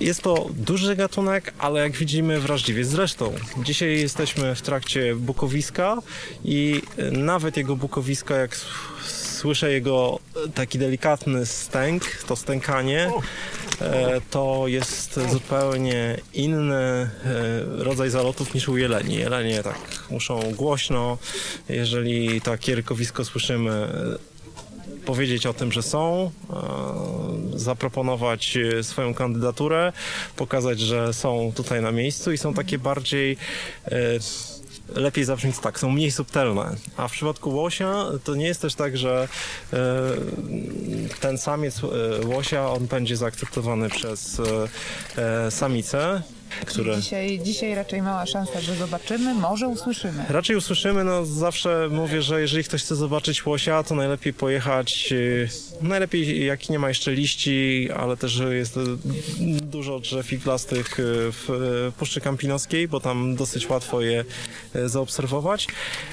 Jest to duży gatunek, ale jak widzimy wrażliwie. Zresztą dzisiaj jesteśmy w trakcie bukowiska i nawet jego bukowiska, jak słyszę jego taki delikatny stęk, to stękanie, e, to jest zupełnie inny e, rodzaj zalotów niż u jeleni. Jelenie tak muszą głośno, jeżeli takie rykowisko słyszymy, powiedzieć o tym, że są, e, zaproponować swoją kandydaturę, pokazać, że są tutaj na miejscu i są takie bardziej lepiej zabrzmieć tak, są mniej subtelne. A w przypadku łosia to nie jest też tak, że e, ten samiec e, łosia, on będzie zaakceptowany przez e, samicę które... Dzisiaj, dzisiaj raczej mała szansa, że zobaczymy, może usłyszymy. Raczej usłyszymy, no zawsze mówię, że jeżeli ktoś chce zobaczyć łosia, to najlepiej pojechać, y, najlepiej jak nie ma jeszcze liści, ale też jest dużo drzew iglastych y, w Puszczy Kampinoskiej, bo tam dosyć łatwo je y, zaobserwować.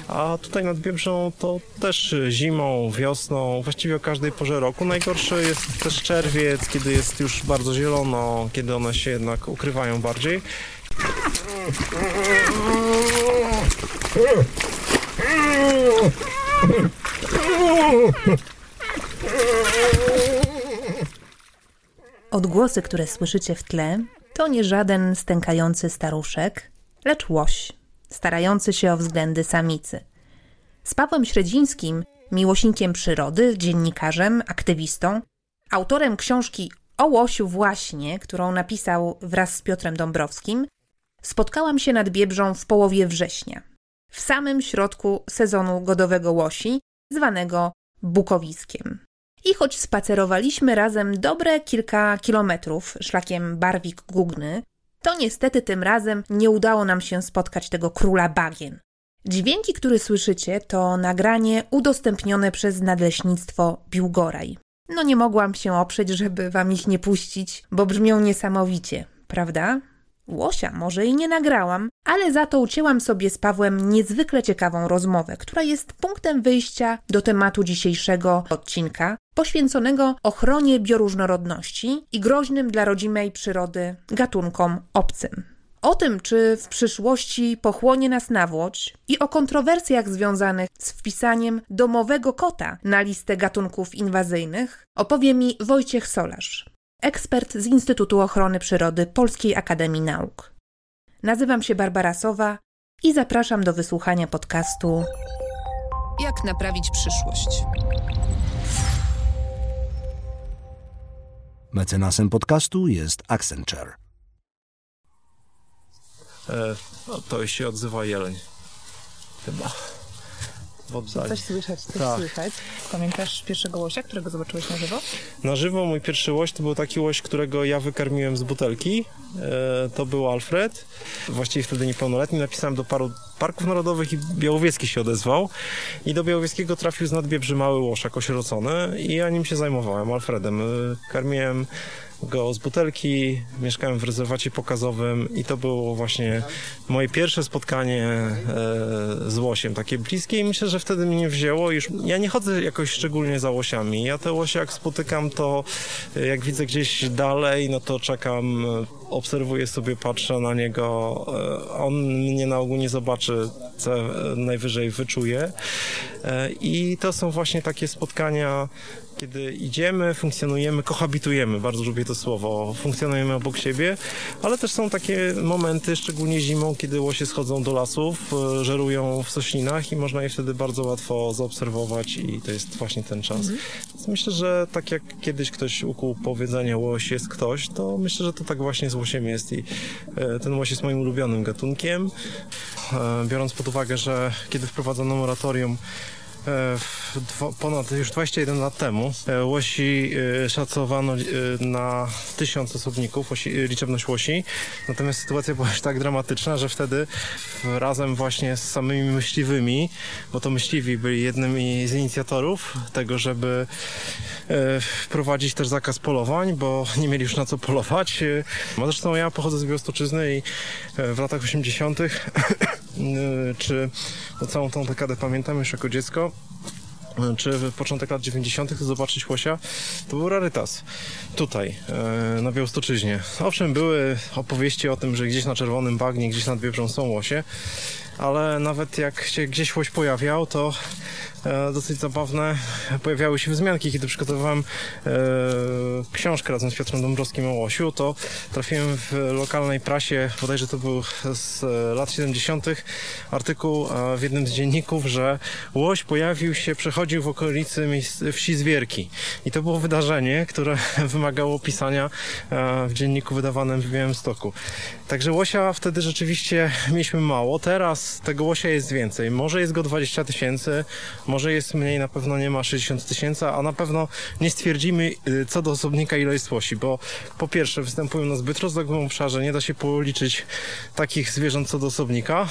A tutaj nad Biebrzą to też zimą, wiosną, właściwie o każdej porze roku. Najgorszy jest też czerwiec, kiedy jest już bardzo zielono, kiedy one się jednak ukrywają bardziej bardziej. Odgłosy, które słyszycie w tle, to nie żaden stękający staruszek, lecz łoś, starający się o względy samicy. Z Pawłem Średzińskim, miłośnikiem przyrody, dziennikarzem, aktywistą, autorem książki o Łosiu właśnie, którą napisał wraz z Piotrem Dąbrowskim, spotkałam się nad Biebrzą w połowie września, w samym środku sezonu godowego łosi, zwanego Bukowiskiem. I choć spacerowaliśmy razem dobre kilka kilometrów szlakiem Barwik-Gugny, to niestety tym razem nie udało nam się spotkać tego króla bagien. Dźwięki, które słyszycie, to nagranie udostępnione przez Nadleśnictwo Biłgoraj. No nie mogłam się oprzeć, żeby wam ich nie puścić, bo brzmią niesamowicie, prawda? Łosia może i nie nagrałam, ale za to ucięłam sobie z Pawłem niezwykle ciekawą rozmowę, która jest punktem wyjścia do tematu dzisiejszego odcinka, poświęconego ochronie bioróżnorodności i groźnym dla rodzimej przyrody gatunkom obcym. O tym, czy w przyszłości pochłonie nas nawłoć i o kontrowersjach związanych z wpisaniem domowego kota na listę gatunków inwazyjnych opowie mi Wojciech Solarz, ekspert z Instytutu Ochrony Przyrody Polskiej Akademii Nauk. Nazywam się Barbara Sowa i zapraszam do wysłuchania podcastu Jak naprawić przyszłość. Mecenasem podcastu jest Accenture. E, no, to się odzywa jeleń. Chyba. Coś słychać, coś tak. słychać. Pamiętasz pierwszego łosia, którego zobaczyłeś na żywo? Na żywo mój pierwszy łoś to był taki łoś, którego ja wykarmiłem z butelki. E, to był Alfred. Właściwie wtedy niepełnoletni. Napisałem do paru parków narodowych i Białowiecki się odezwał. I do Białowieskiego trafił z nadbiebrzy mały łoszak osierocony i ja nim się zajmowałem, Alfredem. E, karmiłem go z butelki, mieszkałem w rezerwacie pokazowym i to było właśnie moje pierwsze spotkanie e, z łosiem, takie bliskie i myślę, że wtedy mnie wzięło. Już, ja nie chodzę jakoś szczególnie za łosiami, ja te łosie jak spotykam to e, jak widzę gdzieś dalej, no to czekam, obserwuję sobie, patrzę na niego, e, on mnie na ogół nie zobaczy, co najwyżej wyczuje. I to są właśnie takie spotkania kiedy idziemy, funkcjonujemy, kohabitujemy, bardzo lubię to słowo, funkcjonujemy obok siebie, ale też są takie momenty, szczególnie zimą, kiedy łosie schodzą do lasów, e, żerują w soślinach i można je wtedy bardzo łatwo zaobserwować i to jest właśnie ten czas. Mhm. Więc myślę, że tak jak kiedyś ktoś ukuł powiedzenie łoś jest ktoś, to myślę, że to tak właśnie z łosiem jest i e, ten łoś jest moim ulubionym gatunkiem. E, biorąc pod uwagę, że kiedy wprowadzono moratorium ponad już 21 lat temu e, łosi e, szacowano na tysiąc osobników, liczebność łosi. Natomiast sytuacja była już tak dramatyczna, że wtedy razem właśnie z samymi myśliwymi, bo to myśliwi byli jednymi z inicjatorów tego, żeby wprowadzić też zakaz polowań, bo nie mieli już na co polować. Zresztą ja pochodzę z Białostoczyzny i w latach 80. czy no całą tą dekadę pamiętam już jako dziecko, czy początek lat 90., to zobaczyć łosia, to był rarytas. Tutaj, e, na Białostoczyźnie. Owszem, były opowieści o tym, że gdzieś na Czerwonym Bagnie, gdzieś nad Biebrzą są łosie, ale nawet jak się gdzieś łoś pojawiał, to dosyć zabawne. Pojawiały się wzmianki, kiedy przygotowywałem e, książkę razem z Piotrem Dąbrowskim o Łosiu, to trafiłem w lokalnej prasie, bodajże to był z lat 70. artykuł e, w jednym z dzienników, że Łoś pojawił się, przechodził w okolicy wsi Zwierki. I to było wydarzenie, które wymagało pisania w dzienniku wydawanym w Białymstoku. Także łosia wtedy rzeczywiście mieliśmy mało. Teraz tego łosia jest więcej. Może jest go 20 tysięcy, może jest mniej, na pewno nie ma 60 tysięcy, a na pewno nie stwierdzimy y, co do osobnika ile jest łosi, bo po pierwsze występują na zbyt rozległym obszarze, nie da się policzyć takich zwierząt co do osobnika.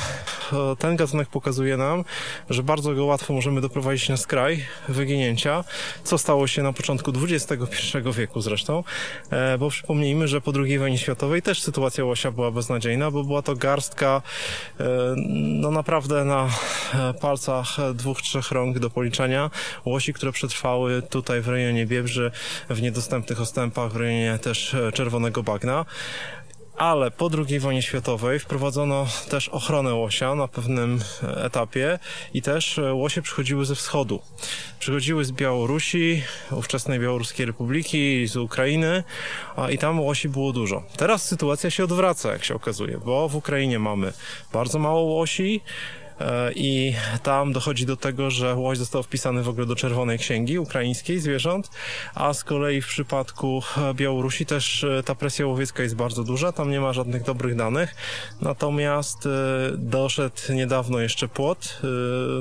E, ten gatunek pokazuje nam, że bardzo go łatwo możemy doprowadzić na skraj wyginięcia, co stało się na początku XXI wieku zresztą, e, bo przypomnijmy, że po II wojnie światowej też sytuacja łosia była beznadziejna, bo była to garstka e, no naprawdę na palcach dwóch, trzech rąk do policzenia. Łosi, które przetrwały tutaj w rejonie Biebrzy, w niedostępnych ostępach, w rejonie też e, Czerwonego Bagna ale po II wojnie światowej wprowadzono też ochronę łosia na pewnym e, etapie i też e, łosie przychodziły ze wschodu. Przychodziły z Białorusi, ówczesnej Białoruskiej Republiki, z Ukrainy i tam łosi było dużo. Teraz sytuacja się odwraca, jak się okazuje, bo w Ukrainie mamy bardzo mało łosi, i tam dochodzi do tego, że łoś został wpisany w ogóle do Czerwonej Księgi Ukraińskiej Zwierząt, a z kolei w przypadku Białorusi też e, ta presja łowiecka jest bardzo duża, tam nie ma żadnych dobrych danych, natomiast e, doszedł niedawno jeszcze płot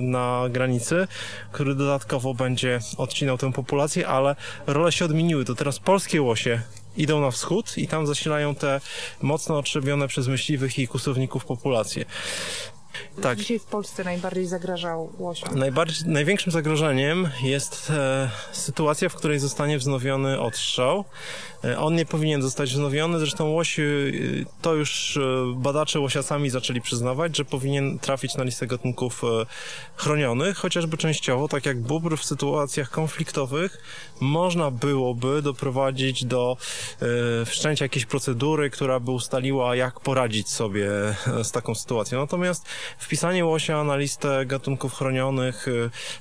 na granicy, który dodatkowo będzie odcinał tę populację, ale role się odmieniły, to teraz polskie łosie idą na wschód i tam zasilają te mocno otrzebione przez myśliwych i kusowników populacje. Tak. Dzisiaj w Polsce najbardziej zagrażał łosiom? Najbardziej, największym zagrożeniem jest e, sytuacja, w której zostanie wznowiony odstrzał. E, on nie powinien zostać wznowiony, zresztą łosi, e, to już e, badacze łosiasami zaczęli przyznawać, że powinien trafić na listę gatunków chronionych, chociażby częściowo, tak jak bóbr w sytuacjach konfliktowych, można byłoby doprowadzić do wszczęcia jakiejś procedury, która by ustaliła, jak poradzić sobie z taką sytuacją. Natomiast wpisanie łosia na listę gatunków chronionych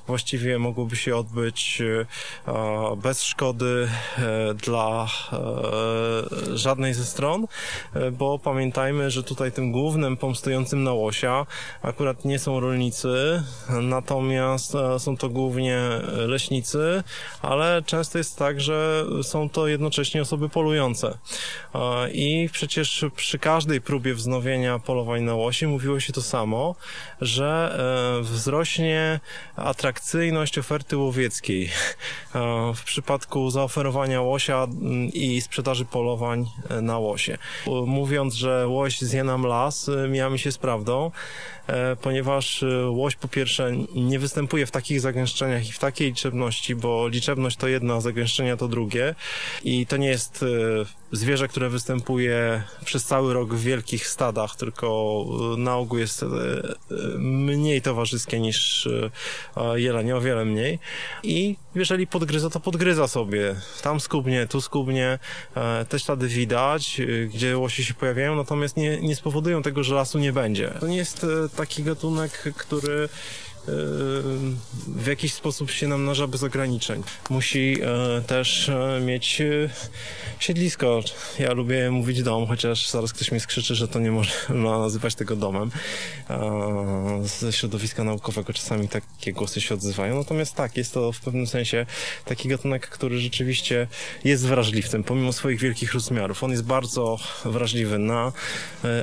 właściwie mogłoby się odbyć bez szkody dla żadnej ze stron, e, bo pamiętajmy, że tutaj tym głównym pomstującym na łosia akurat nie są rolnicy, natomiast e, są to głównie leśnicy, ale często jest tak, że są to jednocześnie osoby polujące. I przecież przy każdej próbie wznowienia polowań na łosi mówiło się to samo, że wzrośnie atrakcyjność oferty łowieckiej. W przypadku zaoferowania łosia i sprzedaży polowań e, na łosie. Mówiąc, że łoś zje nam las, e, mija mi się z prawdą. E, ponieważ łoś po pierwsze nie występuje w takich zagęszczeniach i w takiej liczebności, bo liczebność to jedno, zagęszczenia to drugie i to nie jest zwierzę, które występuje przez cały rok w wielkich stadach, tylko na ogół jest mniej towarzyskie niż jelenie, o wiele mniej i jeżeli podgryza, to podgryza sobie. Tam skubnie, tu skubnie, te ślady widać, gdzie łosi się pojawiają, natomiast nie, nie spowodują tego, że lasu nie będzie. To nie jest taki gatunek, który w jakiś sposób się nam namnaża bez ograniczeń. Musi e, też e, mieć e, siedlisko. Ja lubię mówić dom, chociaż zaraz ktoś mi skrzyczy, że to nie można nazywać tego domem. Ze środowiska naukowego czasami takie głosy się odzywają. Natomiast tak, jest to w pewnym sensie taki gatunek, który rzeczywiście jest wrażliwcem, pomimo swoich wielkich rozmiarów. On jest bardzo wrażliwy na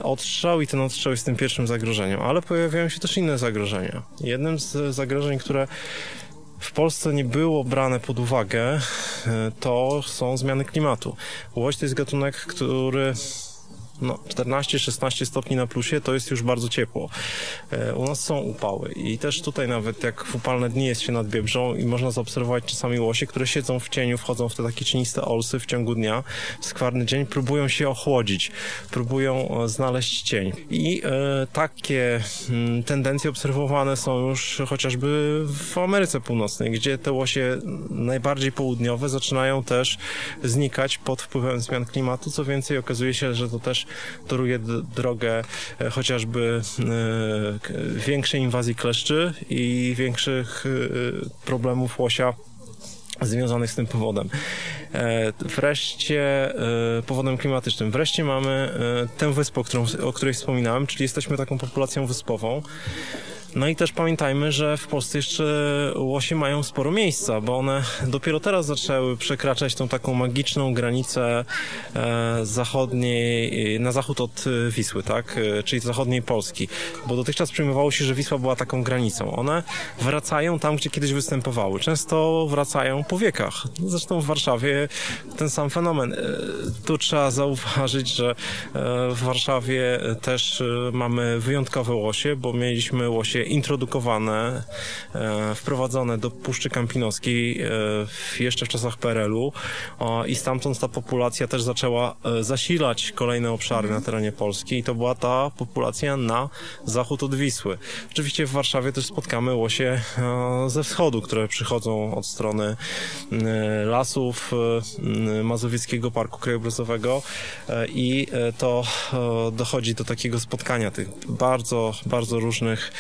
odstrzał i ten odstrzał jest tym pierwszym zagrożeniem, ale pojawiają się też inne zagrożenia. Jednym jednym z zagrożeń, które w Polsce nie było brane pod uwagę, e, to są zmiany klimatu. Łoś to jest gatunek, który no, 14-16 stopni na plusie to jest już bardzo ciepło. E, u nas są upały i też tutaj nawet jak w upalne dni jest się nad Biebrzą i można zaobserwować czasami łosie, które siedzą w cieniu, wchodzą w te takie cieniste olsy w ciągu dnia, w skwarny dzień, próbują się ochłodzić, próbują e, znaleźć cień. I e, takie m, mm, tendencje obserwowane są już chociażby w Ameryce Północnej, gdzie te łosie najbardziej południowe zaczynają też znikać pod wpływem zmian klimatu. Co więcej, okazuje się, że to też toruje drogę e, chociażby e, większej inwazji kleszczy i większych e, problemów łosia związanych z tym powodem. Wreszcie powodem klimatycznym. Wreszcie mamy tę wyspę, o, której wspominałem, czyli jesteśmy taką populacją wyspową. No i też pamiętajmy, że w Polsce jeszcze łosie mają sporo miejsca, bo one dopiero teraz zaczęły przekraczać tą taką magiczną granicę e, zachodniej, na zachód od Wisły, tak? E, czyli zachodniej Polski. Bo dotychczas przyjmowało się, że Wisła była taką granicą. One wracają tam, gdzie kiedyś występowały. Często wracają po wiekach. Zresztą w Warszawie ten sam fenomen. E, tu trzeba zauważyć, że w Warszawie też mamy wyjątkowe łosie, bo mieliśmy łosie introdukowane, e, wprowadzone do Puszczy Kampinoskiej e, jeszcze w czasach PRL-u i stamtąd ta populacja też zaczęła e, zasilać kolejne obszary na terenie Polski i to była ta populacja na zachód od Wisły. Oczywiście w Warszawie też spotkamy łosie ze wschodu, które przychodzą od strony lasów Mazowieckiego Parku Krajobrazowego i to dochodzi do takiego spotkania tych bardzo, bardzo różnych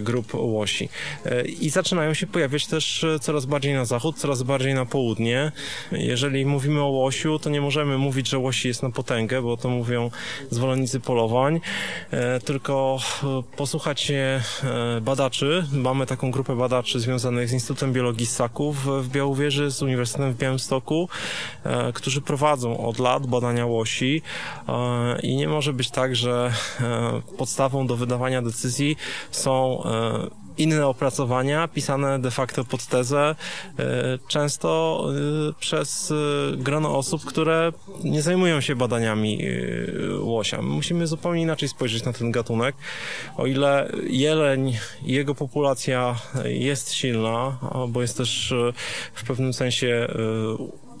grup łosi. E, I zaczynają się pojawiać też e, coraz bardziej na zachód, coraz bardziej na południe. Jeżeli mówimy o łosiu, to nie możemy mówić, że łosi jest na potęgę, bo to mówią zwolennicy polowań, tylko posłuchać się badaczy. Mamy taką grupę badaczy związanych z Instytutem Biologii Ssaków w Białowieży, z Uniwersytetem w Białymstoku, którzy prowadzą od lat badania łosi i nie może być tak, że podstawą do wydawania decyzji są E, inne opracowania pisane de facto pod tezę, e, często e, przez grono osób, które nie zajmują się badaniami łosia. Musimy zupełnie inaczej spojrzeć na ten gatunek. O ile jeleń i jego populacja jest silna, bo jest też w pewnym sensie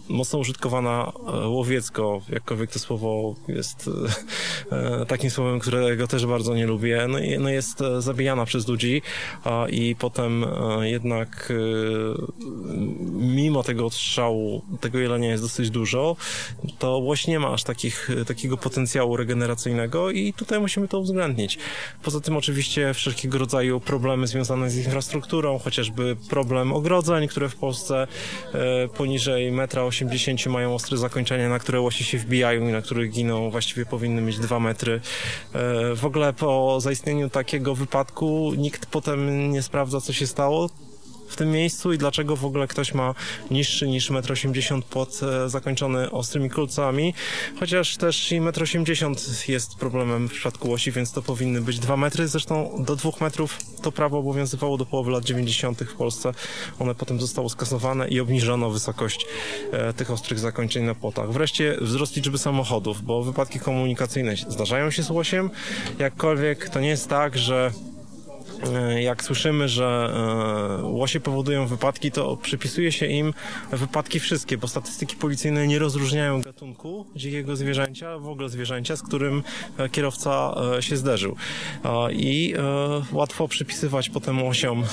mocno użytkowana e, łowiecko, jakkolwiek to słowo jest e, takim słowem, którego też bardzo nie lubię, no, no jest e, zabijana przez ludzi i potem jednak mimo tego odstrzału tego jelenia jest dosyć dużo, to łoś nie ma aż takich, takiego potencjału regeneracyjnego i tutaj musimy to uwzględnić. Poza tym oczywiście wszelkiego rodzaju problemy związane z infrastrukturą, chociażby problem ogrodzeń, które w Polsce poniżej metra 80 mają ostre zakończenia, na które łosie się wbijają i na których giną, właściwie powinny mieć 2 metry. E, w ogóle po zaistnieniu takiego wypadku nikt potem nie sprawdza, co się stało w tym miejscu i dlaczego w ogóle ktoś ma niższy niż 1,80 m e, zakończony ostrymi kulcami, chociaż też i 1,80 m jest problemem w przypadku łosi, więc to powinny być 2 metry, zresztą do 2 metrów to prawo obowiązywało do połowy lat 90. w Polsce, one potem zostało skasowane i obniżono wysokość e, tych ostrych zakończeń na płotach. Wreszcie wzrost liczby samochodów, bo wypadki komunikacyjne zdarzają się z łosiem, jakkolwiek to nie jest tak, że jak słyszymy, że e, łosie powodują wypadki, to przypisuje się im wypadki wszystkie, bo statystyki policyjne nie rozróżniają gatunku dzikiego zwierzęcia, w ogóle zwierzęcia, z którym e, kierowca się zderzył. I łatwo przypisywać potem łosiom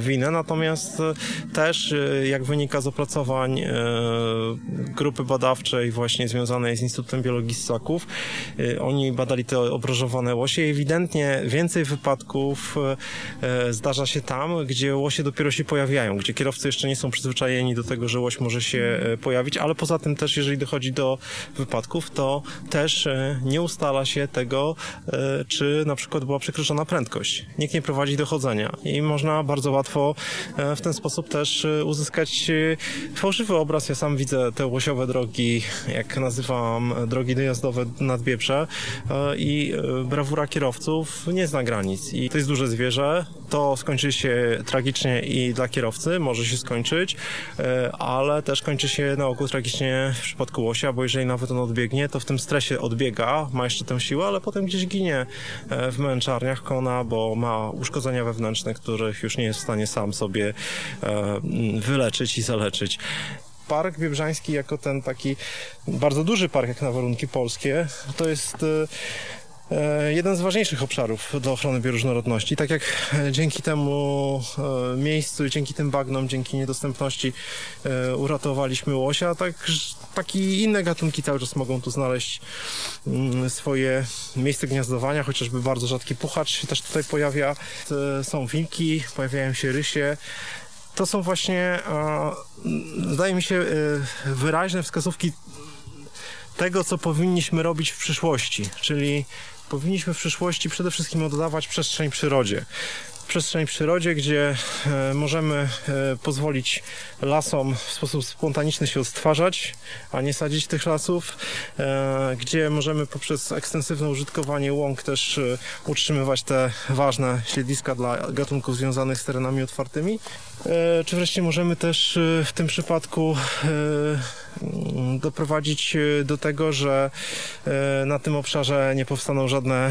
winę, natomiast też, jak wynika z opracowań grupy badawczej właśnie związanej z Instytutem Biologii Ssaków, oni badali te obrażowane łosie i ewidentnie więcej wypadków E, zdarza się tam, gdzie łosie dopiero się pojawiają, gdzie kierowcy jeszcze nie są przyzwyczajeni do tego, że łoś może się e, pojawić, ale poza tym też, jeżeli dochodzi do wypadków, to też e, nie ustala się tego, czy na przykład była przekroczona prędkość. Nikt nie prowadzi dochodzenia i można bardzo łatwo w ten sposób też uzyskać fałszywy obraz. Ja sam widzę te łosiowe drogi, jak nazywam drogi dojazdowe nad Biebrze i brawura kierowców nie zna granic i to jest duże zwierzę. To skończy się tragicznie i dla kierowcy może się skończyć, e, ale też kończy się na ogół tragicznie w przypadku łosia, bo jeżeli nawet on odbiegnie, to w tym stresie odbiega, ma jeszcze tę siłę, ale potem gdzieś ginie e, w męczarniach kona, bo ma uszkodzenia wewnętrzne, których już nie jest w stanie sam sobie e, wyleczyć i zaleczyć. Park Biebrzański jako ten taki bardzo duży park jak na warunki polskie, to jest jeden z ważniejszych obszarów dla ochrony bioróżnorodności. Tak jak e, dzięki temu e, miejscu i dzięki tym bagnom, dzięki niedostępności uratowaliśmy łosia, tak takie inne gatunki cały czas mogą tu znaleźć mm, swoje miejsce gniazdowania, chociażby bardzo rzadki puchacz się też tutaj pojawia. Są wilki, pojawiają się rysie, to są właśnie, zdaje mi się, e, wyraźne wskazówki tego, co powinniśmy robić w przyszłości, czyli powinniśmy w przyszłości przede wszystkim oddawać przestrzeń przyrodzie przestrzeń przyrodzie, gdzie e, możemy e, pozwolić lasom w sposób spontaniczny się odtwarzać, a nie sadzić tych lasów, e, gdzie możemy poprzez ekstensywne użytkowanie łąk też utrzymywać te ważne siedliska dla gatunków związanych z terenami otwartymi. Czy wreszcie możemy też w tym przypadku doprowadzić do tego, że na tym obszarze nie powstaną żadne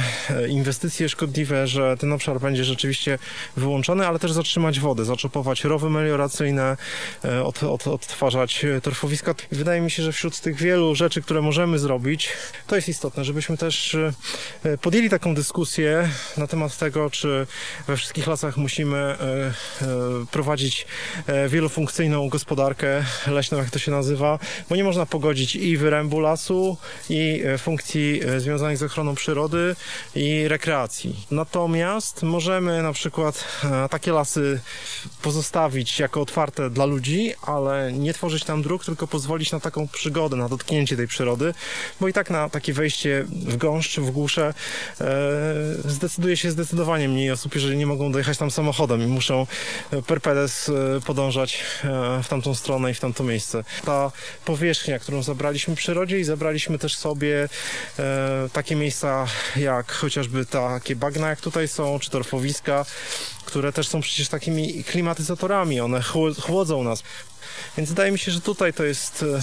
inwestycje szkodliwe, że ten obszar będzie rzeczywiście wyłączony, ale też zatrzymać wodę, zaczopować rowy melioracyjne, e, od, od, odtwarzać torfowiska. wydaje mi się, że wśród tych wielu rzeczy, które możemy zrobić, to jest istotne, żebyśmy też e, podjęli taką dyskusję na temat tego, czy we wszystkich lasach musimy e, prowadzić wielofunkcyjną gospodarkę leśną, jak to się nazywa, bo nie można pogodzić i wyrębu lasu, i funkcji związanych z ochroną przyrody, i rekreacji. Natomiast możemy na przykład e, takie lasy pozostawić jako otwarte dla ludzi, ale nie tworzyć tam dróg, tylko pozwolić na taką przygodę, na dotknięcie tej przyrody, bo i tak na takie wejście w gąszcz, w głusze e, zdecyduje się zdecydowanie mniej osób, jeżeli nie mogą dojechać tam samochodem i muszą perpedes e, podążać w tamtą stronę i w tamto miejsce. Ta powierzchnia, którą zabraliśmy przyrodzie i zabraliśmy też sobie takie miejsca jak chociażby takie bagna, jak tutaj są, czy torfowiska, które też są przecież takimi klimatyzatorami, one chłodzą nas. Więc wydaje mi się, że tutaj to jest e,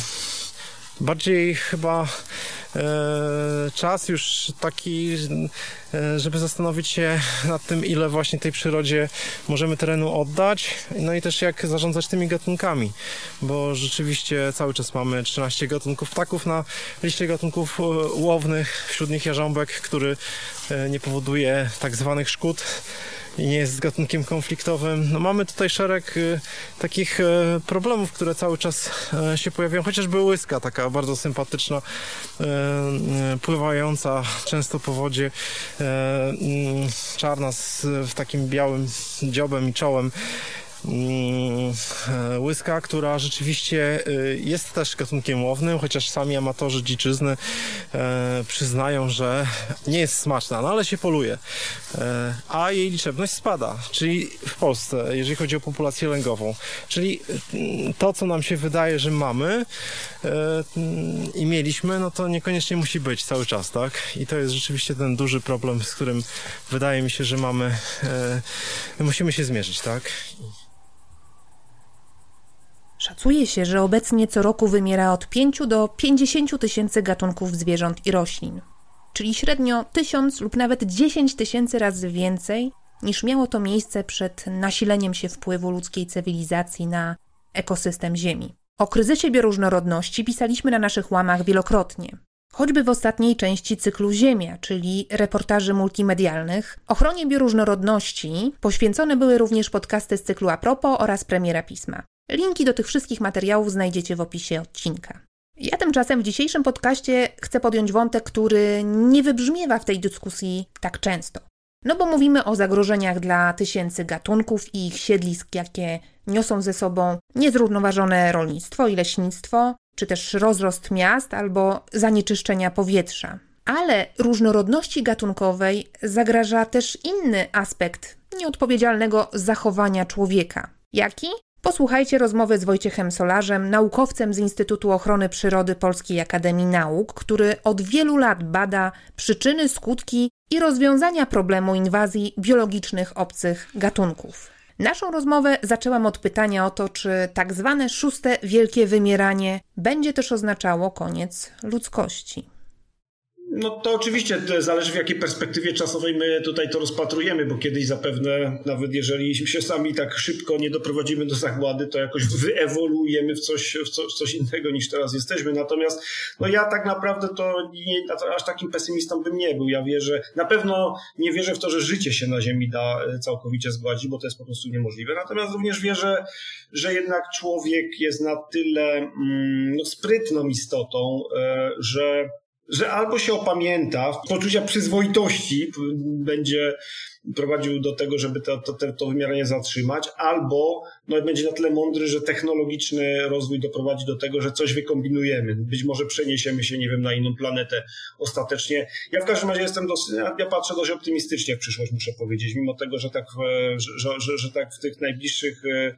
bardziej chyba e, czas już taki, e, żeby zastanowić się nad tym, ile właśnie tej przyrodzie możemy terenu oddać, no i też jak zarządzać tymi gatunkami, bo rzeczywiście cały czas mamy 13 gatunków ptaków na liście gatunków łownych, wśród nich jarząbek, który nie powoduje tak zwanych szkód i nie jest gatunkiem konfliktowym. No mamy tutaj szereg y, takich y, problemów, które cały czas y, się pojawiają, chociażby łyska, taka bardzo sympatyczna, y, y, pływająca często po wodzie, czarna z, w takim białym dziobem i czołem. Mm, e, łyska, która rzeczywiście e, jest też gatunkiem łownym, chociaż sami amatorzy dziczyzny e, przyznają, że nie jest smaczna, no ale się poluje. A jej liczebność spada, czyli w Polsce, jeżeli chodzi o populację lęgową. Czyli to, co nam się wydaje, że mamy i mieliśmy, no to niekoniecznie musi być cały czas, tak? I to jest rzeczywiście ten duży problem, z którym wydaje mi się, że mamy, musimy się zmierzyć, tak? Szacuje się, że obecnie co roku wymiera od 5 do 50 tysięcy gatunków zwierząt i roślin, czyli średnio 1000 lub nawet 10 tysięcy razy więcej niż miało to miejsce przed nasileniem się wpływu ludzkiej cywilizacji na ekosystem Ziemi. O kryzysie bioróżnorodności pisaliśmy na naszych łamach wielokrotnie. Choćby w ostatniej części cyklu Ziemia, czyli reportaży multimedialnych, ochronie bioróżnorodności poświęcone były również podcasty z cyklu Apropo oraz premiera pisma. Linki do tych wszystkich materiałów znajdziecie w opisie odcinka. Ja tymczasem w dzisiejszym podcaście chcę podjąć wątek, który nie wybrzmiewa w tej dyskusji tak często. No bo mówimy o zagrożeniach dla tysięcy gatunków i ich siedlisk, jakie niosą ze sobą niezrównoważone rolnictwo i leśnictwo, czy też rozrost miast albo zanieczyszczenia powietrza. Ale różnorodności gatunkowej zagraża też inny aspekt nieodpowiedzialnego zachowania człowieka. Jaki? Posłuchajcie rozmowy z Wojciechem Solarzem, naukowcem z Instytutu Ochrony Przyrody Polskiej Akademii Nauk, który od wielu lat bada przyczyny, skutki i rozwiązania problemu inwazji biologicznych obcych gatunków. Naszą rozmowę zaczęłam od pytania o to, czy tak zwane szóste wielkie wymieranie będzie też oznaczało koniec ludzkości. No to oczywiście to zależy w jakiej perspektywie czasowej my tutaj to rozpatrujemy, bo kiedyś zapewne, nawet jeżeli się sami tak szybko nie doprowadzimy do zagłady, to jakoś wyewoluujemy w coś, w, co, w coś innego niż teraz jesteśmy. Natomiast no ja tak naprawdę to nie, aż takim pesymistą bym nie był. Ja wierzę, na pewno nie wierzę w to, że życie się na Ziemi da e, całkowicie zgładzić, bo to jest po prostu niemożliwe. Natomiast również wierzę, że jednak człowiek jest na tyle mm, no, sprytną istotą, e, że że albo się opamięta, poczucia przyzwoitości będzie prowadził do tego, żeby to, to, to wymieranie zatrzymać, albo no, będzie na tyle mądry, że technologiczny rozwój doprowadzi do tego, że coś wykombinujemy. Być może przeniesiemy się, nie wiem, na inną planetę ostatecznie. Ja w każdym razie jestem dosyć, ja patrzę dość optymistycznie w przyszłość, muszę powiedzieć, mimo tego, że tak, że, że, że tak w tych najbliższych e, e,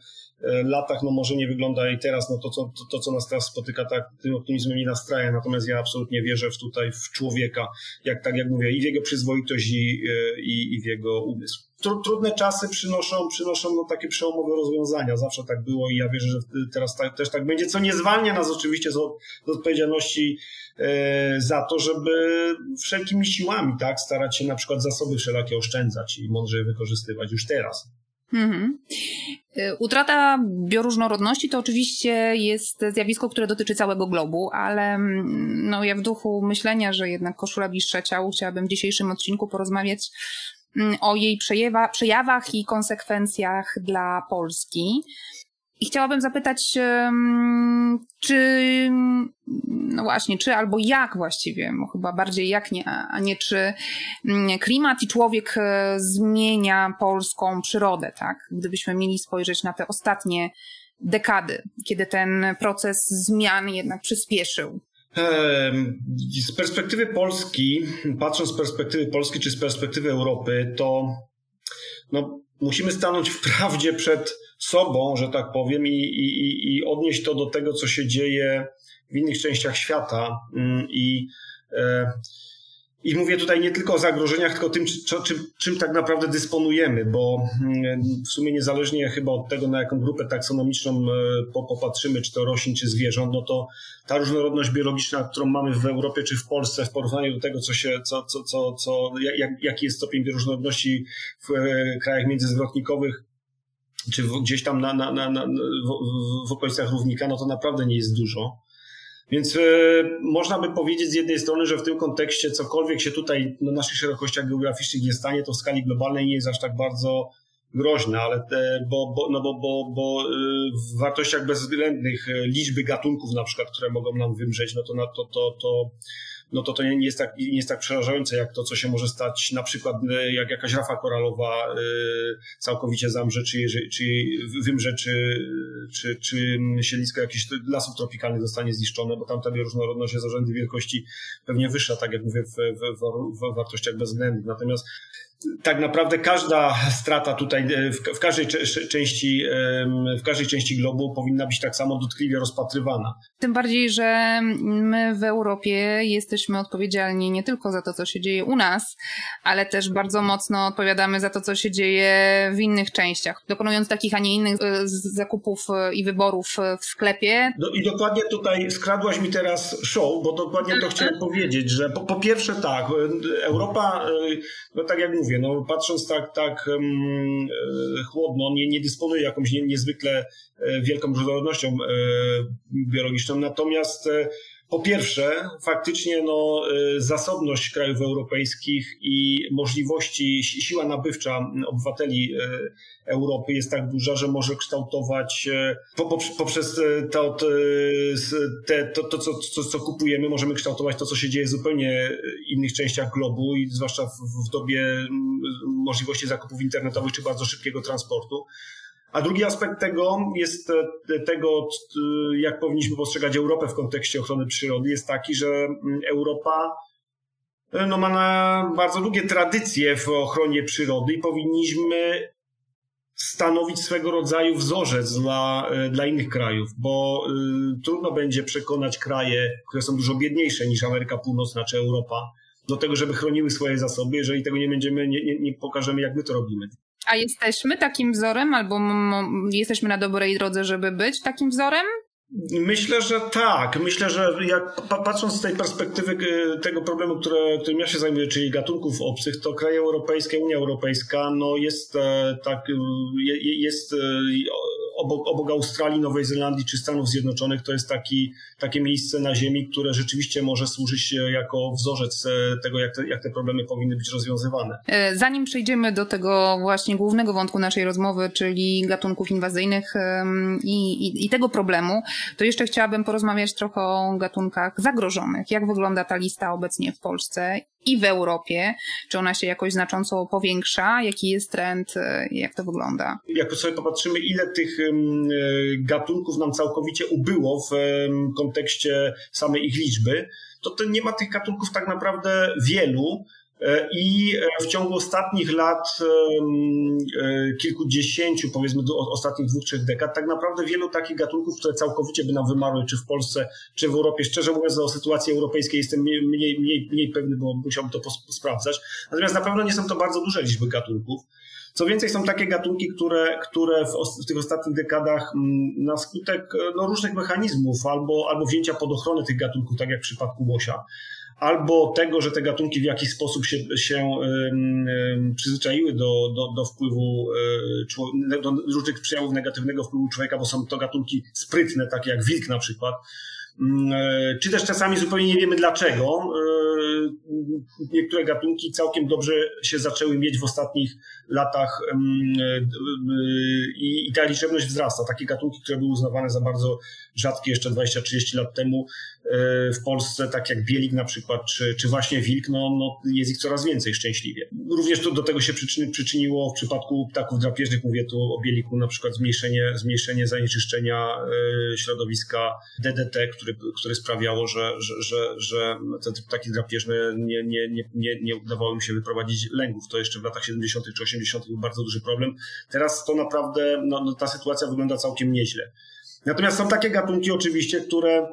latach, no może nie wygląda i teraz, no to, co, to, to, co nas teraz spotyka, tak tym optymizmem nie nastraja, natomiast ja absolutnie wierzę w tutaj w człowieka, jak tak jak mówię, i w jego przyzwoitość i, e, i, i w jego umysł. Trudne czasy przynoszą, przynoszą no, takie przełomowe rozwiązania. Zawsze tak było i ja wierzę, że teraz tak, też tak będzie, co nie zwalnia nas oczywiście z, z odpowiedzialności e, za to, żeby wszelkimi siłami tak, starać się na przykład zasoby wszelakie oszczędzać i mądrze je wykorzystywać już teraz. Mhm. E, utrata bioróżnorodności to oczywiście jest zjawisko, które dotyczy całego globu, ale mm, no, ja w duchu myślenia, że jednak koszula bliższa ciału, chciałabym w dzisiejszym odcinku porozmawiać Mm, o jej przejawa, przejawach i konsekwencjach dla Polski. I chciałabym zapytać, czy, no właśnie, czy albo jak właściwie, chyba bardziej jak nie, a nie czy mm, klimat i człowiek e, zmienia polską przyrodę, tak? Gdybyśmy mieli spojrzeć na te ostatnie dekady, kiedy ten proces zmian jednak przyspieszył. Z perspektywy Polski, patrząc z perspektywy Polski czy z perspektywy Europy, to no, musimy stanąć w prawdzie przed sobą, że tak powiem, i, i, i odnieść to do tego, co się dzieje w innych częściach świata. Mm, I e, i mówię tutaj nie tylko o zagrożeniach, tylko tym, czym, czym, czym tak naprawdę dysponujemy, bo mm, w sumie niezależnie chyba od tego, na jaką grupę taksonomiczną e, popatrzymy, czy to roślin, czy zwierząt, no to ta różnorodność biologiczna, którą mamy w Europie czy w Polsce, w porównaniu do tego, co się, co, co, co, co jak, jaki jest stopień bioróżnorodności w e, krajach międzyzwrotnikowych, czy gdzieś tam na, na, na, na w, w okolicach równika, no to naprawdę nie jest dużo. Więc e, można by powiedzieć z jednej strony, że w tym kontekście cokolwiek się tutaj na naszych szerokościach geograficznych nie stanie, to w skali globalnej nie jest aż tak bardzo groźne, ale te, bo, bo, no bo, bo, bo e, w wartościach bezwzględnych e, liczby gatunków na przykład, które mogą nam wymrzeć, no to, to, to, to no to to nie jest, tak, nie jest tak przerażające jak to, co się może stać na przykład e, jak jakaś rafa koralowa e, całkowicie zamrze, czy, czy wymrze, czy, czy, czy siedlisko jakichś lasów tropikalnych zostanie zniszczone, bo tam ta bioróżnorodność jest o rzędy wielkości pewnie wyższa, tak jak mówię, w, w, w, w wartościach bezwzględnych. Natomiast tak naprawdę każda strata tutaj e, w, każdej części, w każdej części globu powinna być tak samo dotkliwie rozpatrywana. Tym bardziej, że my w Europie jesteśmy odpowiedzialni nie tylko za to, co się dzieje u nas, ale też bardzo mocno odpowiadamy za to, co się dzieje w innych częściach, dokonując takich, a nie innych e, zakupów e, i wyborów w sklepie. No i dokładnie tutaj skradłaś mi teraz show, bo dokładnie to chciałem powiedzieć, że po, po pierwsze tak, Europa, no tak jak mówię, mówię, no patrząc tak, tak um, chłodno, nie, nie dysponuje jakąś nie, niezwykle e, wielką różnorodnością e, biologiczną, natomiast po pierwsze, faktycznie no, zasobność krajów europejskich i możliwości, siła nabywcza obywateli Europy jest tak duża, że może kształtować poprzez to, to, to co, co, co kupujemy, możemy kształtować to, co się dzieje w zupełnie innych częściach globu i zwłaszcza w, w dobie możliwości zakupów internetowych czy bardzo szybkiego transportu. A drugi aspekt tego jest tego, jak powinniśmy postrzegać Europę w kontekście ochrony przyrody, jest taki, że Europa no, ma na bardzo długie tradycje w ochronie przyrody i powinniśmy stanowić swego rodzaju wzorzec dla, e, dla innych krajów, bo y, trudno będzie przekonać kraje, które są dużo biedniejsze niż Ameryka Północna czy Europa, do tego, żeby chroniły swoje zasoby, jeżeli tego nie będziemy, nie, nie, nie pokażemy, jak my to robimy. A jesteśmy takim wzorem, albo jesteśmy na dobrej drodze, żeby być takim wzorem? Myślę, że tak. Myślę, że jak patrząc z tej perspektywy e, tego problemu, które, którym ja się zajmuję, czyli gatunków obcych, to kraje europejskie, Unia Europejska, no jest e, tak, e, jest obok, obok Australii, Nowej Zelandii czy Stanów Zjednoczonych to jest taki, takie miejsce na Ziemi, które rzeczywiście może służyć jako wzorzec e, tego, jak te, jak te problemy powinny być rozwiązywane. E, zanim przejdziemy do tego właśnie głównego wątku naszej rozmowy, czyli gatunków inwazyjnych i, i, i tego problemu, to jeszcze chciałabym porozmawiać trochę o gatunkach zagrożonych. Jak wygląda ta lista obecnie w Polsce i w Europie? Czy ona się jakoś znacząco powiększa? Jaki jest trend? E, jak to wygląda? Jak sobie popatrzymy, ile tych e, gatunków nam całkowicie ubyło w kontekście samej ich liczby, to, to nie ma tych gatunków tak naprawdę wielu. E, I w ciągu ostatnich lat, e, kilkudziesięciu, powiedzmy ostatnich dwóch, trzech dekad, tak naprawdę wielu takich gatunków, które całkowicie by nam wymarły, czy w Polsce, czy w Europie. Szczerze mówiąc, o sytuacji europejskiej jestem mniej, mniej, mniej, mniej pewny, bo musiałbym to sprawdzać. Natomiast na pewno nie są to bardzo duże liczby gatunków. Co więcej, są takie gatunki, które, które w, w tych ostatnich dekadach na skutek no, różnych mechanizmów albo, albo wzięcia pod ochronę tych gatunków, tak jak w przypadku łosia, albo tego, że te gatunki w jakiś sposób się, się przyzwyczaiły do, do, do wpływu, um, do różnych przejawów negatywnego wpływu człowieka, bo są to gatunki sprytne, takie jak wilk na przykład, um, czy też czasami zupełnie nie wiemy dlaczego. Niektóre gatunki całkiem dobrze się zaczęły mieć w ostatnich latach i ta liczebność wzrasta. Takie gatunki, które były uznawane za bardzo rzadkie jeszcze 20-30 lat temu, E, w Polsce, tak jak bielik na przykład, czy, czy właśnie wilk, no, no jest ich coraz więcej szczęśliwie. Również to do tego się przyczyni, przyczyniło w przypadku ptaków drapieżnych, mówię tu o bieliku, na przykład zmniejszenie, zmniejszenie zanieczyszczenia e, środowiska DDT, który, które sprawiało, że, że, że, że te ptaki drapieżne nie, nie, nie, nie, nie udawało im się wyprowadzić lęgów. To jeszcze w latach 70. czy 80. był bardzo duży problem. Teraz to naprawdę, no, no ta sytuacja wygląda całkiem nieźle. Natomiast są takie gatunki oczywiście, które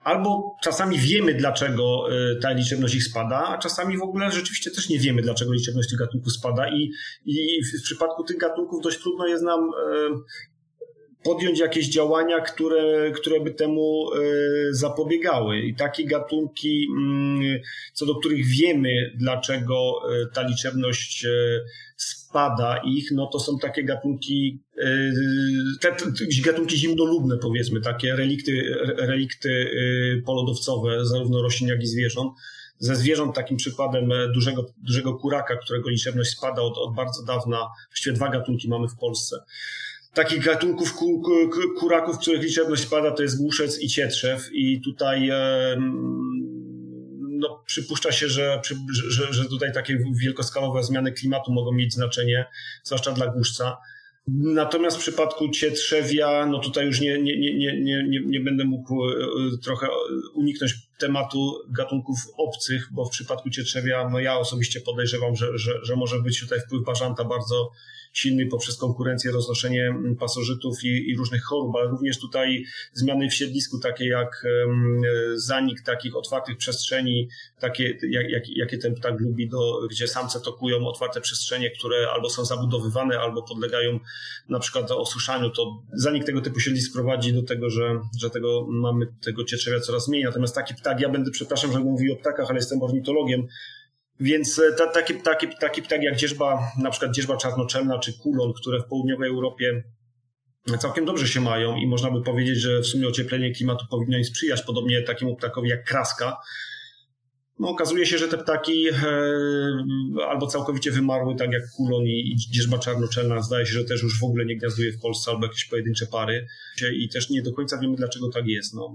albo czasami wiemy, dlaczego y, ta liczebność ich spada, a czasami w ogóle rzeczywiście też nie wiemy, dlaczego liczebność tych gatunków spada i, i w przypadku tych gatunków dość trudno jest nam y, podjąć jakieś działania, które, które by temu y, zapobiegały. I takie gatunki, mm, co do których wiemy, dlaczego ta liczebność spada ich, no to są takie gatunki, yy, te, gatunki zimnolubne powiedzmy, takie relikty, relikty yy, polodowcowe, zarówno roślin, jak i zwierząt. Ze zwierząt takim przykładem dużego, dużego kuraka, którego liczebność spada od, od bardzo dawna, właściwie dwa gatunki mamy w Polsce. Takich gatunków ku, ku, kuraków, których liczebność spada, to jest głuszec i cietrzew i tutaj no, przypuszcza się, że, że, że tutaj takie wielkoskalowe zmiany klimatu mogą mieć znaczenie, zwłaszcza dla głuszca. Natomiast w przypadku cietrzewia, no tutaj już nie, nie, nie, nie, nie, nie będę mógł e, trochę uniknąć tematu gatunków obcych, bo w przypadku cietrzewia, no ja osobiście podejrzewam, że, że, że może być tutaj wpływ bażanta bardzo silny poprzez konkurencję, roznoszenie pasożytów i, i różnych chorób, ale również tutaj zmiany w siedlisku, takie jak zanik takich otwartych przestrzeni, takie jak, jak, jakie ten ptak lubi, do, gdzie samce tokują otwarte przestrzenie, które albo są zabudowywane, albo podlegają na przykład osuszaniu, to zanik tego typu siedlisk prowadzi do tego, że, że tego mamy tego cieczewia coraz mniej. Natomiast taki ptak, ja będę, przepraszam, że mówił o ptakach, ale jestem ornitologiem, więc e, ta, taki, taki, taki ptak jak dzierżba, na przykład dzierżba czarnoczelna czy kulon, które w południowej Europie całkiem dobrze się mają i można by powiedzieć, że w sumie ocieplenie klimatu powinno im sprzyjać, podobnie takiemu ptakowi jak kraska, no, okazuje się, że te ptaki e, albo całkowicie wymarły, tak jak kulon i, dzierżba czarnoczelna. Zdaje się, że też już w ogóle nie gniazduje w Polsce albo jakieś pojedyncze pary. I też nie do końca wiemy, dlaczego tak jest. No,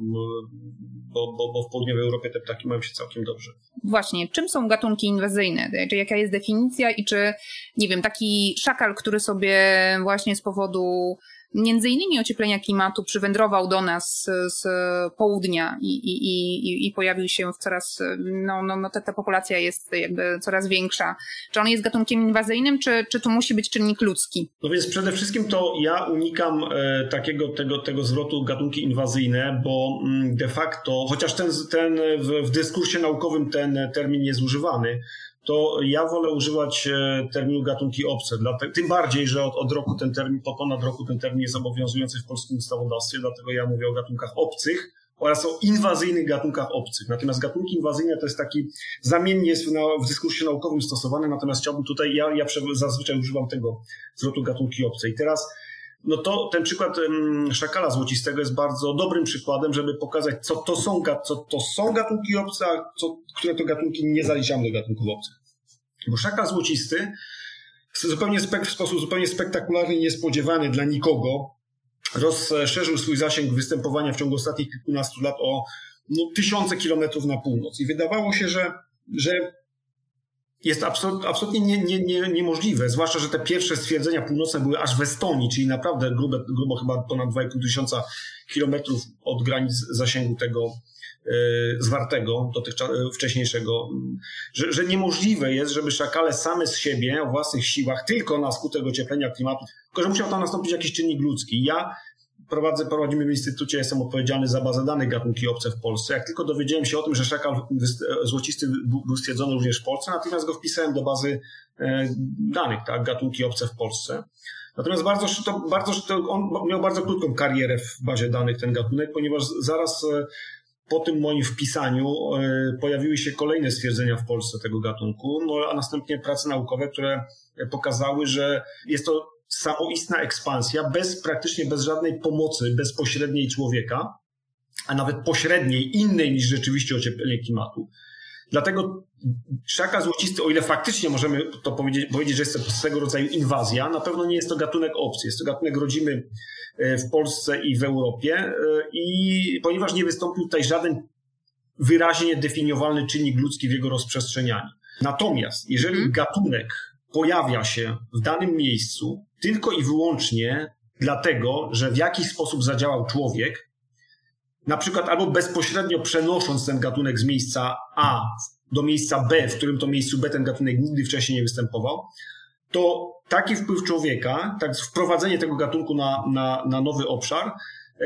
bo, bo, bo w południowej Europie te ptaki mają się całkiem dobrze. Właśnie, czym są gatunki inwazyjne? Czy jaka jest definicja i czy, nie wiem, taki szakal, który sobie właśnie z powodu między innymi ocieplenia klimatu przywędrował do nas z południa i, i, i, i pojawił się w coraz, no, no, no ta, ta populacja jest jakby coraz większa. Czy on jest gatunkiem inwazyjnym, czy, czy tu musi być czynnik ludzki? No więc przede wszystkim to ja unikam e, takiego tego, tego zwrotu gatunki inwazyjne, bo mm, de facto, chociaż ten, ten w, w dyskursie naukowym ten termin jest używany, to ja wolę używać e, terminu gatunki obce. Tym bardziej, że od, od roku ten termin, po ponad roku ten termin jest obowiązujący w polskim ustawodawstwie, dlatego ja mówię o gatunkach obcych oraz o inwazyjnych gatunkach obcych. Natomiast gatunki inwazyjne to jest taki, zamiennie jest w, dyskursie naukowym stosowany, natomiast chciałbym tutaj, ja, ja zazwyczaj używam tego zwrotu gatunki obce. I teraz no to ten przykład szakala złocistego jest bardzo dobrym przykładem, żeby pokazać, co to są, co to są gatunki obce, a co, które to gatunki nie zaliczamy do gatunków obcych. Bo szakal złocisty zupełnie w sposób zupełnie spektakularny i niespodziewany dla nikogo rozszerzył swój zasięg występowania w ciągu ostatnich kilkunastu lat o no, tysiące kilometrów na północ. I wydawało się, że, że jest absolutnie nie, nie, nie, niemożliwe, zwłaszcza, że te pierwsze stwierdzenia północne były aż w Estonii, czyli naprawdę grube, grubo chyba ponad 2,5 tysiąca kilometrów od granic zasięgu tego yy, zwartego, dotychczas e, wcześniejszego, że, że niemożliwe jest, żeby szakale same z siebie, o własnych siłach, tylko na skutek ocieplenia klimatu, tylko że musiał tam nastąpić jakiś czynnik ludzki. Ja prowadzę, prowadzimy w Instytucie, jestem odpowiedzialny za bazę danych gatunki obce w Polsce. Jak tylko dowiedziałem się o tym, że szakal złocisty był stwierdzony również w Polsce, natychmiast go wpisałem do bazy e, danych, tak, gatunki obce w Polsce. Natomiast bardzo, to, bardzo, to on miał bardzo krótką karierę w bazie danych ten gatunek, ponieważ zaraz e, po tym moim wpisaniu e, pojawiły się kolejne stwierdzenia w Polsce tego gatunku, no, a następnie prace naukowe, które pokazały, że jest to samoistna ekspansja, bez praktycznie bez żadnej pomocy bezpośredniej człowieka, a nawet pośredniej, innej niż rzeczywiście ocieplenie klimatu. Dlatego szaka złocisty, o ile faktycznie możemy to powiedzieć, powiedzieć, że jest to swego rodzaju inwazja, na pewno nie jest to gatunek obcy. Jest to gatunek rodzimy e, w Polsce i w Europie e, i ponieważ nie wystąpił tutaj żaden wyraźnie definiowalny czynnik ludzki w jego rozprzestrzenianiu. Natomiast jeżeli mhm. gatunek pojawia się w danym miejscu tylko i wyłącznie dlatego, że w jakiś sposób zadziałał człowiek, na przykład albo bezpośrednio przenosząc ten gatunek z miejsca A do miejsca B, w którym to miejscu B ten gatunek nigdy wcześniej nie występował, to taki wpływ człowieka, tak wprowadzenie tego gatunku na, na, na nowy obszar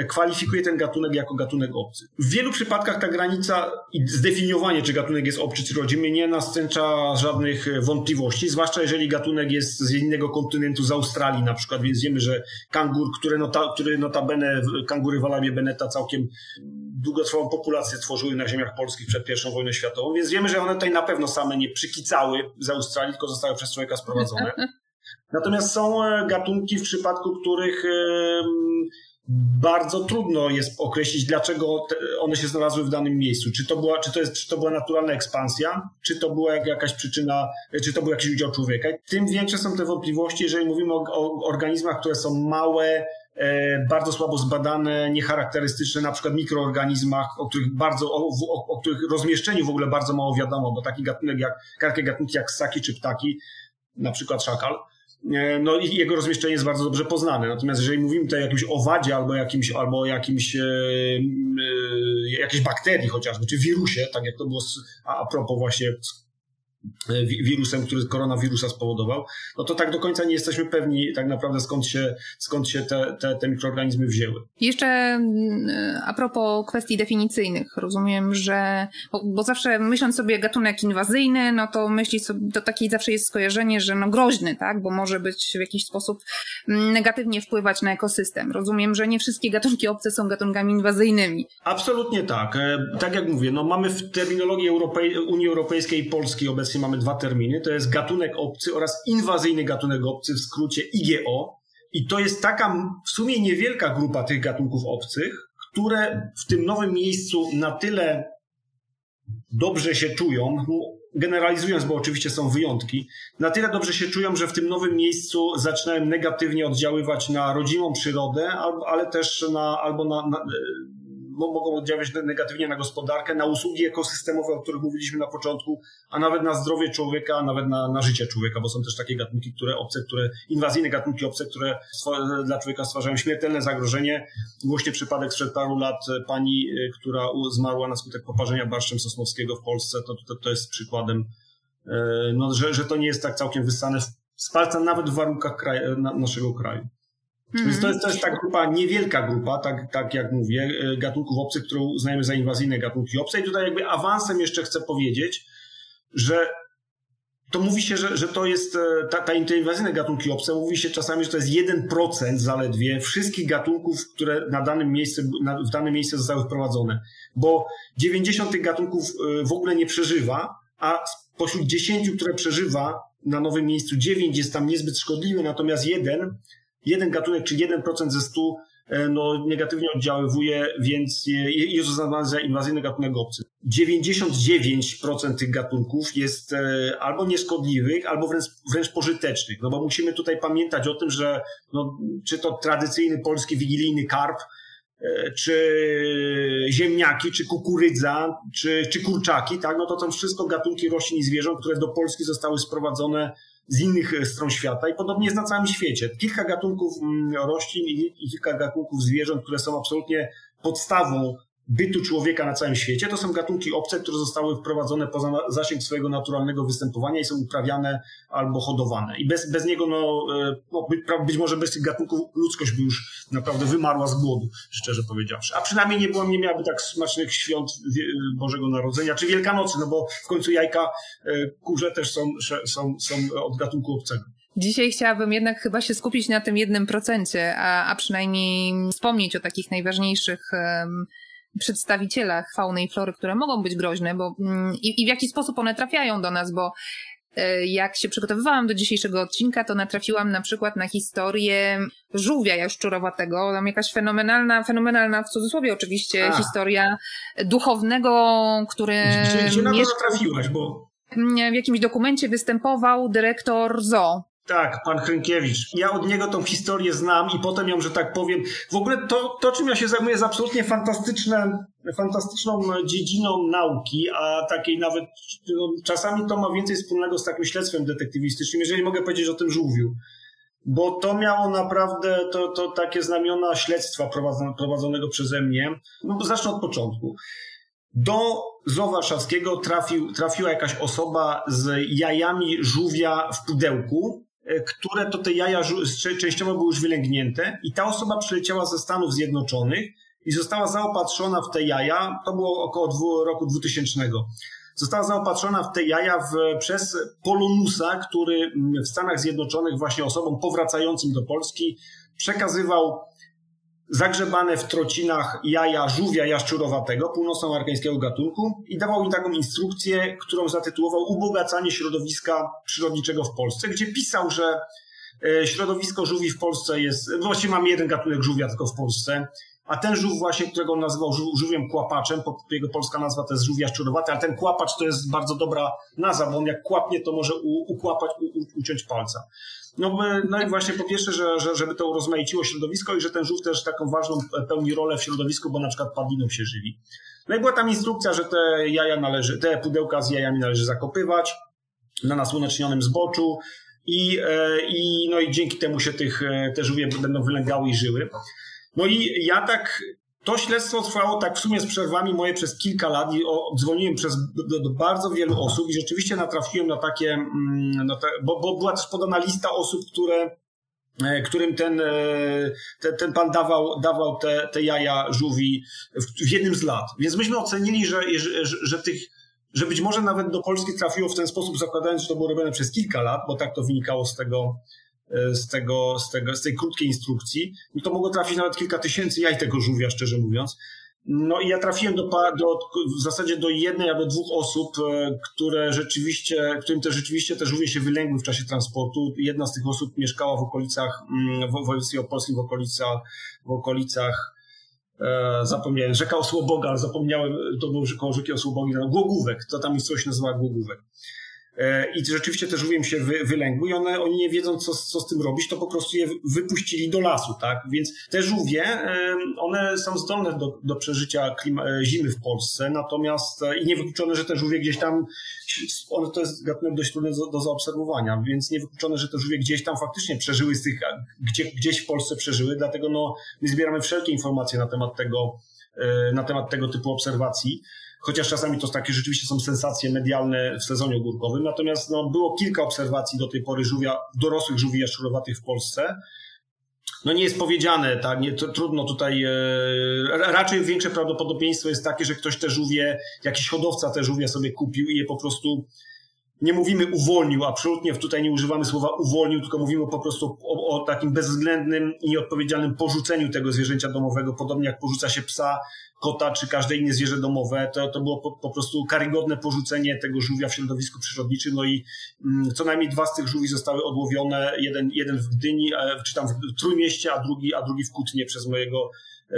kwalifikuje ten gatunek jako gatunek obcy. W wielu przypadkach ta granica i zdefiniowanie, czy gatunek jest obcy, czy rodzimy, nie nastręcza żadnych e, wątpliwości, zwłaszcza jeżeli gatunek jest z innego kontynentu, z Australii na przykład, więc wiemy, że kangur, które nota, który notabene, kangury Walabie Beneta całkiem długotrwałą populację tworzyły na ziemiach polskich przed I wojną światową, więc wiemy, że one tutaj na pewno same nie przykicały z Australii, tylko zostały przez człowieka sprowadzone. Natomiast są e, gatunki, w przypadku których bardzo trudno jest określić, dlaczego one się znalazły w danym miejscu. Czy to była, czy to jest, czy to była naturalna ekspansja, czy to była jakaś przyczyna, czy to był jakiś udział człowieka. Tym większe są te wątpliwości, jeżeli mówimy o, o organizmach, które są małe, e, bardzo słabo zbadane, niecharakterystyczne, na przykład mikroorganizmach, o których bardzo, o, o, o których rozmieszczeniu w ogóle bardzo mało wiadomo, bo taki gatunek jak, takie gatunki jak ssaki czy ptaki, na przykład szakal, no i jego rozmieszczenie jest bardzo dobrze poznane. Natomiast jeżeli mówimy tutaj o jakimś owadzie albo jakimś, albo jakimś e, e, jakiejś bakterii chociażby, czy wirusie, tak jak to było a, a propos właśnie E, wirusem, który koronawirusa spowodował, no to tak do końca nie jesteśmy pewni tak naprawdę skąd się, skąd się te, te, te mikroorganizmy wzięły. Jeszcze mm, a propos kwestii definicyjnych, rozumiem, że, bo, bo zawsze myśląc sobie gatunek inwazyjny, no to myśli sobie, to takie zawsze jest skojarzenie, że no groźny, tak, bo może być w jakiś sposób mm, negatywnie wpływać na ekosystem. Rozumiem, że nie wszystkie gatunki obce są gatunkami inwazyjnymi. Absolutnie tak. E, tak jak mówię, no mamy w terminologii Europej Unii Europejskiej i Polski obecnie obecnie mamy dwa terminy. To jest gatunek obcy oraz inwazyjny gatunek obcy, w skrócie IGO. I to jest taka w sumie niewielka grupa tych gatunków obcych, które w tym nowym miejscu na tyle dobrze się czują, generalizując, bo oczywiście są wyjątki, na tyle dobrze się czują, że w tym nowym miejscu zaczynają negatywnie oddziaływać na rodzimą przyrodę, ale też na, albo na, na mogą oddziaływać negatywnie na gospodarkę, na usługi ekosystemowe, o których mówiliśmy na początku, a nawet na zdrowie człowieka, a nawet na, na życie człowieka, bo są też takie gatunki, które obce, które, inwazyjne gatunki obce, które dla człowieka stwarzają śmiertelne zagrożenie. Głośny przypadek sprzed paru lat pani, która zmarła na skutek poparzenia barszczem sosnowskiego w Polsce, to, to, to jest przykładem, no, że, że to nie jest tak całkiem wyssane z palca nawet w warunkach naszego kraju. Mm. Więc to jest, to jest ta grupa, niewielka grupa, tak, tak jak mówię, e, gatunków obcych, którą uznajemy za inwazyjne gatunki obce. I tutaj jakby awansem jeszcze chcę powiedzieć, że to mówi się, że, że to jest e, ta, ta inwazyjne gatunki obce, mówi się czasami, że to jest 1% zaledwie wszystkich gatunków, które na danym miejscu, na, w danym miejscu zostały wprowadzone. Bo 90 tych gatunków e, w ogóle nie przeżywa, a spośród 10, które przeżywa na nowym miejscu, 9 jest tam niezbyt szkodliwy, natomiast jeden jeden gatunek czy 1% ze 100 e, no, negatywnie oddziaływuje, więc jest uznawany za inwazyjny gatunek obcy. 99% tych gatunków jest e, albo nieszkodliwych, albo wręcz, wręcz pożytecznych. No bo musimy tutaj pamiętać o tym, że no, czy to tradycyjny polski wigilijny karp, e, czy ziemniaki, czy kukurydza, czy, czy kurczaki, tak? No to są wszystko gatunki roślin i zwierząt, które do Polski zostały sprowadzone z innych e, stron świata i podobnie jest na całym świecie. Kilka gatunków mm, roślin i kilka gatunków zwierząt, które są absolutnie podstawą bytu człowieka na całym świecie. To są gatunki obce, które zostały wprowadzone poza zasięg swojego naturalnego występowania i są uprawiane albo hodowane. I bez, bez niego, no, e, no być może bez tych gatunków ludzkość by już naprawdę wymarła z głodu, szczerze powiedziawszy. A przynajmniej nie, było, nie miałaby tak smacznych świąt Bożego Narodzenia, czy Wielkanocy, no bo w końcu jajka e, kurze też są, są, są od gatunku obcego. Dzisiaj chciałabym jednak chyba się skupić na tym jednym procencie, a, a przynajmniej wspomnieć o takich najważniejszych um, przedstawicielach fauny i flory, które mogą być groźne, bo mm, i, i w jaki sposób one trafiają do nas, bo e, jak się przygotowywałam do dzisiejszego odcinka, to natrafiłam na przykład na historię żółwia jaszczurowatego. Tam jakaś fenomenalna, fenomenalna w cudzysłowie oczywiście, A. historia duchownego, który... Gdzie, gdzie na to natrafiłaś, bo... W jakimś dokumencie występował dyrektor zoo tak, pan Hrynkiewicz. Ja od niego tą historię znam i potem ją, że tak powiem. W ogóle to, to czym ja się zajmuję, jest absolutnie fantastyczne, fantastyczną dziedziną nauki, a takiej nawet no, czasami to ma więcej wspólnego z takim śledztwem detektywistycznym, jeżeli mogę powiedzieć o tym żółwiu. Bo to miało naprawdę to, to takie znamiona śledztwa prowadzonego przeze mnie. No, zacznę od początku. Do zoo warszawskiego trafił, trafiła jakaś osoba z jajami żółwia w pudełku które to te jaja częściowo były już wylęgnięte i ta osoba przyleciała ze Stanów Zjednoczonych i została zaopatrzona w te jaja, to było około roku 2000. Została zaopatrzona w te jaja w, przez Polonusa, który w Stanach Zjednoczonych właśnie osobom powracającym do Polski przekazywał zagrzebane w trocinach jaja żółwia jaszczurowatego, północnoamerykańskiego gatunku i dawał im taką instrukcję, którą zatytułował Ubogacanie środowiska przyrodniczego w Polsce, gdzie pisał, że e, środowisko żółwi w Polsce jest, właściwie mamy jeden gatunek żółwia tylko w Polsce, a ten żółw właśnie, którego on nazywał żółwiem kłapaczem, jego polska nazwa to jest żółw jaszczurowaty, ale ten kłapacz to jest bardzo dobra nazwa, bo on jak kłapnie, to może ukłapać, uciąć palca. No, no i właśnie po pierwsze, że, że, żeby to urozmaiciło środowisko i że ten żółw też taką ważną pełni rolę w środowisku, bo na przykład padliną się żywi. No i była tam instrukcja, że te jaja należy, te pudełka z jajami należy zakopywać na nasłonecznionym zboczu i, e, i, no i dzięki temu się tych, e, te żółwie będą wylęgały i żyły. No i ja tak to śledztwo trwało tak w sumie z przerwami moje przez kilka lat i dzwoniłem przez, do, do bardzo wielu osób i rzeczywiście natrafiłem na takie, mm, te, bo, bo była też podana lista osób, które e, którym ten, e, ten, ten pan dawał, dawał te, te jaja żółwi w, w jednym z lat. Więc myśmy ocenili, że, że, że tych że być może nawet do Polski trafiło w ten sposób, zakładając, że to było robione przez kilka lat, bo tak to wynikało z tego, z, tego, z, tego, z tej krótkiej instrukcji, no to mogło trafić nawet kilka tysięcy jaj tego żółwia, szczerze mówiąc. No i ja trafiłem do, do, w zasadzie do jednej albo dwóch osób, e, które rzeczywiście, którym te rzeczywiście te żółwie się wylęgły w czasie transportu. Jedna z tych osób mieszkała w okolicach, mm, w województwie opolskim, w okolicach, w okolicach e, zapomniałem, rzeka Osłoboga, zapomniałem, to było koło rzeki Osłobogi, Głogówek, to tam coś nazywa Głogówek. E, I rzeczywiście te żółwie im się wy, wylęgły i one, oni nie wiedzą, co, co z tym robić, to po prostu je wypuścili do lasu, tak? Więc te żółwie, one są zdolne do, do przeżycia klima, e, zimy w Polsce, natomiast e, i niewykluczone, że te żółwie gdzieś tam, one to jest gatunek dość trudny do, do zaobserwowania, więc niewykluczone, że te żółwie gdzieś tam faktycznie przeżyły z tych, gdzie, gdzieś w Polsce przeżyły, dlatego no, my zbieramy wszelkie informacje na temat tego, na temat tego typu obserwacji chociaż czasami to takie rzeczywiście są sensacje medialne w sezonie ogórkowym. Natomiast no, było kilka obserwacji do tej pory żółwia, dorosłych żółwi jaszczurowatych w Polsce. No nie jest powiedziane, tak, nie, trudno tutaj, e, raczej większe prawdopodobieństwo jest takie, że ktoś te żółwie, jakiś hodowca te żółwie sobie kupił i je po prostu nie mówimy uwolnił, absolutnie tutaj nie używamy słowa uwolnił, tylko mówimy po prostu o, o, takim bezwzględnym i nieodpowiedzialnym porzuceniu tego zwierzęcia domowego, podobnie jak porzuca się psa, kota czy każde inne zwierzę domowe. To, to było po, po prostu karygodne porzucenie tego żółwia w środowisku przyrodniczym. No i mm, co najmniej dwa z tych żółwi zostały odłowione, jeden, jeden w Gdyni, e, czy tam w Trójmieście, a drugi, a drugi w Kutnie przez mojego e,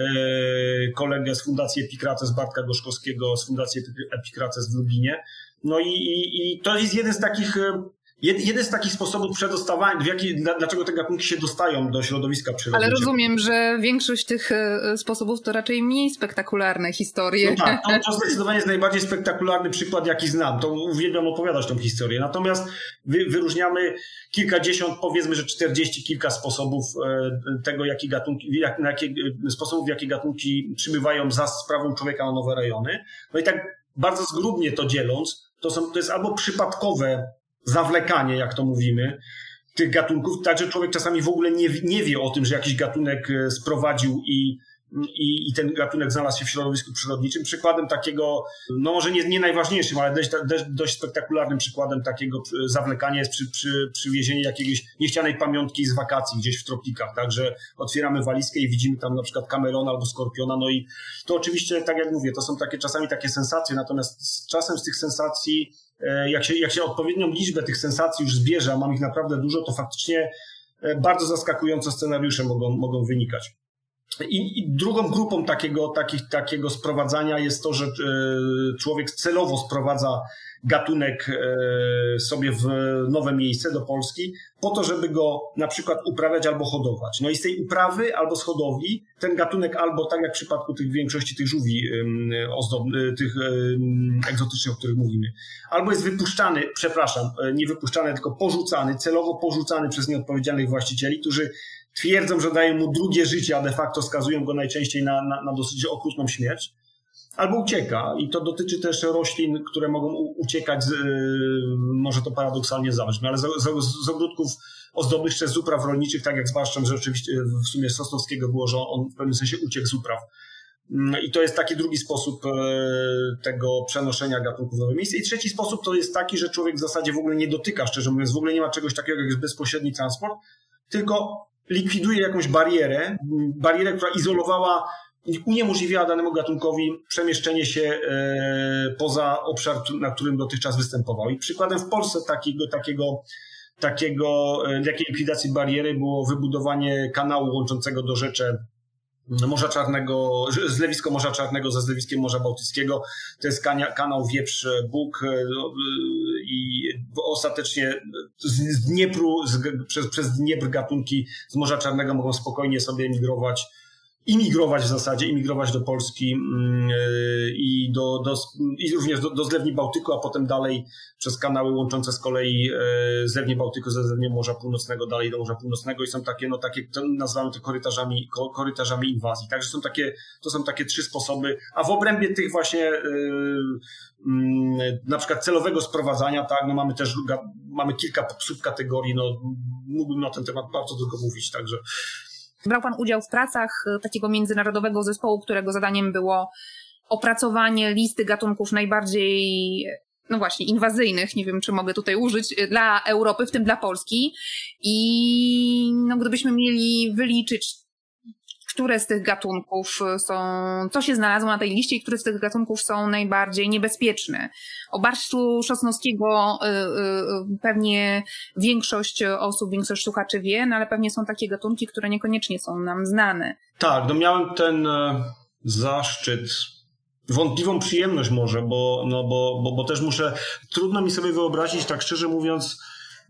kolegę z Fundacji Epikrates, Bartka Gorzkowskiego z Fundacji Epikrates w Lublinie. No i, i, i to jest jeden z takich e, Jeden z takich sposobów przedostawania, w jaki, dlaczego te gatunki się dostają do środowiska przyrodniczego. Ale rozumiem, że większość tych e, sposobów to raczej mniej spektakularne historie. No tak, to, to zdecydowanie jest najbardziej spektakularny przykład, jaki znam. To uwielbiam opowiadać tą historię. Natomiast wy, wyróżniamy kilkadziesiąt, powiedzmy, że czterdzieści kilka sposobów e, tego, jakie gatunki, jak, na jakie, sposobów, w jakie gatunki przybywają za sprawą człowieka na nowe rejony. No i tak bardzo zgrubnie to dzieląc, to, są, to jest albo przypadkowe zawlekanie, jak to mówimy, tych gatunków, także człowiek czasami w ogóle nie, nie wie o tym, że jakiś gatunek e, sprowadził i, i, i ten gatunek znalazł się w środowisku przyrodniczym. Przykładem takiego, no może nie, nie najważniejszym, ale dość, dość, spektakularnym przykładem takiego e, zawlekania jest przy, przy, przywiezienie jakiejś niechcianej pamiątki z wakacji gdzieś w tropikach. Także otwieramy walizkę i widzimy tam na przykład kamerona albo skorpiona. No i to oczywiście, tak jak mówię, to są takie czasami takie sensacje, natomiast z czasem z tych sensacji E, jak się, jak się odpowiednią liczbę tych sensacji już zbierze, a mam ich naprawdę dużo, to faktycznie e, bardzo zaskakujące scenariusze mogą, mogą wynikać. I, I, drugą grupą takiego, takich, takiego sprowadzania jest to, że e, człowiek celowo sprowadza gatunek e, sobie w nowe miejsce do Polski, po to, żeby go na przykład uprawiać albo hodować. No i z tej uprawy albo z hodowli ten gatunek albo tak jak w przypadku tych większości tych żółwi ozdobnych, tych egzotycznych, o których mówimy, albo jest wypuszczany, przepraszam, e, nie wypuszczany, tylko porzucany, celowo porzucany przez nieodpowiedzialnych właścicieli, którzy twierdzą, że dają mu drugie życie, a de facto skazują go najczęściej na, na, na dosyć okrutną śmierć albo ucieka. I to dotyczy też roślin, które mogą uciekać, z, y, może to paradoksalnie zabrzmi, ale z, z, z ogródków ozdobnych czy z upraw rolniczych, tak jak zwłaszcza, że oczywiście w sumie Sosnowskiego było, że on w pewnym sensie uciekł z upraw. Mm, I to jest taki drugi sposób e, tego przenoszenia gatunków w nowe miejsce. I trzeci sposób to jest taki, że człowiek w zasadzie w ogóle nie dotyka, szczerze mówiąc, w ogóle nie ma czegoś takiego jak bezpośredni transport, tylko likwiduje jakąś barierę, barierę, która izolowała uniemożliwiała danemu gatunkowi przemieszczenie się e, poza obszar, na którym dotychczas występował. I przykładem w Polsce takiego, takiego, takiego, e, takiej likwidacji bariery było wybudowanie kanału łączącego do rzeczy Morza Czarnego, zlewisko Morza Czarnego ze zlewiskiem Morza Bałtyckiego. To jest kanał Wieprz-Bóg e, i ostatecznie z Dniepru, z, przez, przez Dniepr gatunki z Morza Czarnego mogą spokojnie sobie emigrować imigrować w zasadzie, imigrować do Polski mm, e, i, do, do, i również do, do zlewni Bałtyku, a potem dalej przez kanały łączące z kolei e, zlewnię Bałtyku ze zlewnią Morza Północnego dalej do Morza Północnego i są takie, no takie, nazywamy to korytarzami, korytarzami inwazji. Także są takie, to są takie trzy sposoby, a w obrębie tych właśnie e, mm, na przykład celowego sprowadzania, tak, no mamy też, mamy kilka subkategorii, no mógłbym na ten temat bardzo długo mówić, także Brał Pan udział w pracach e, takiego międzynarodowego zespołu, którego zadaniem było opracowanie listy gatunków najbardziej no właśnie, inwazyjnych, nie wiem czy mogę tutaj użyć, e, dla Europy, w tym dla Polski. I no, gdybyśmy mieli wyliczyć które z tych gatunków są, co się znalazło na tej liście i które z tych gatunków są najbardziej niebezpieczne. O barszczu szosnowskiego y, y, pewnie większość osób, większość słuchaczy wie, no ale pewnie są takie gatunki, które niekoniecznie są nam znane. Tak, no miałem ten e, zaszczyt wątpliwą przyjemność może, bo, no bo, bo, bo też muszę, trudno mi sobie wyobrazić, tak szczerze mówiąc,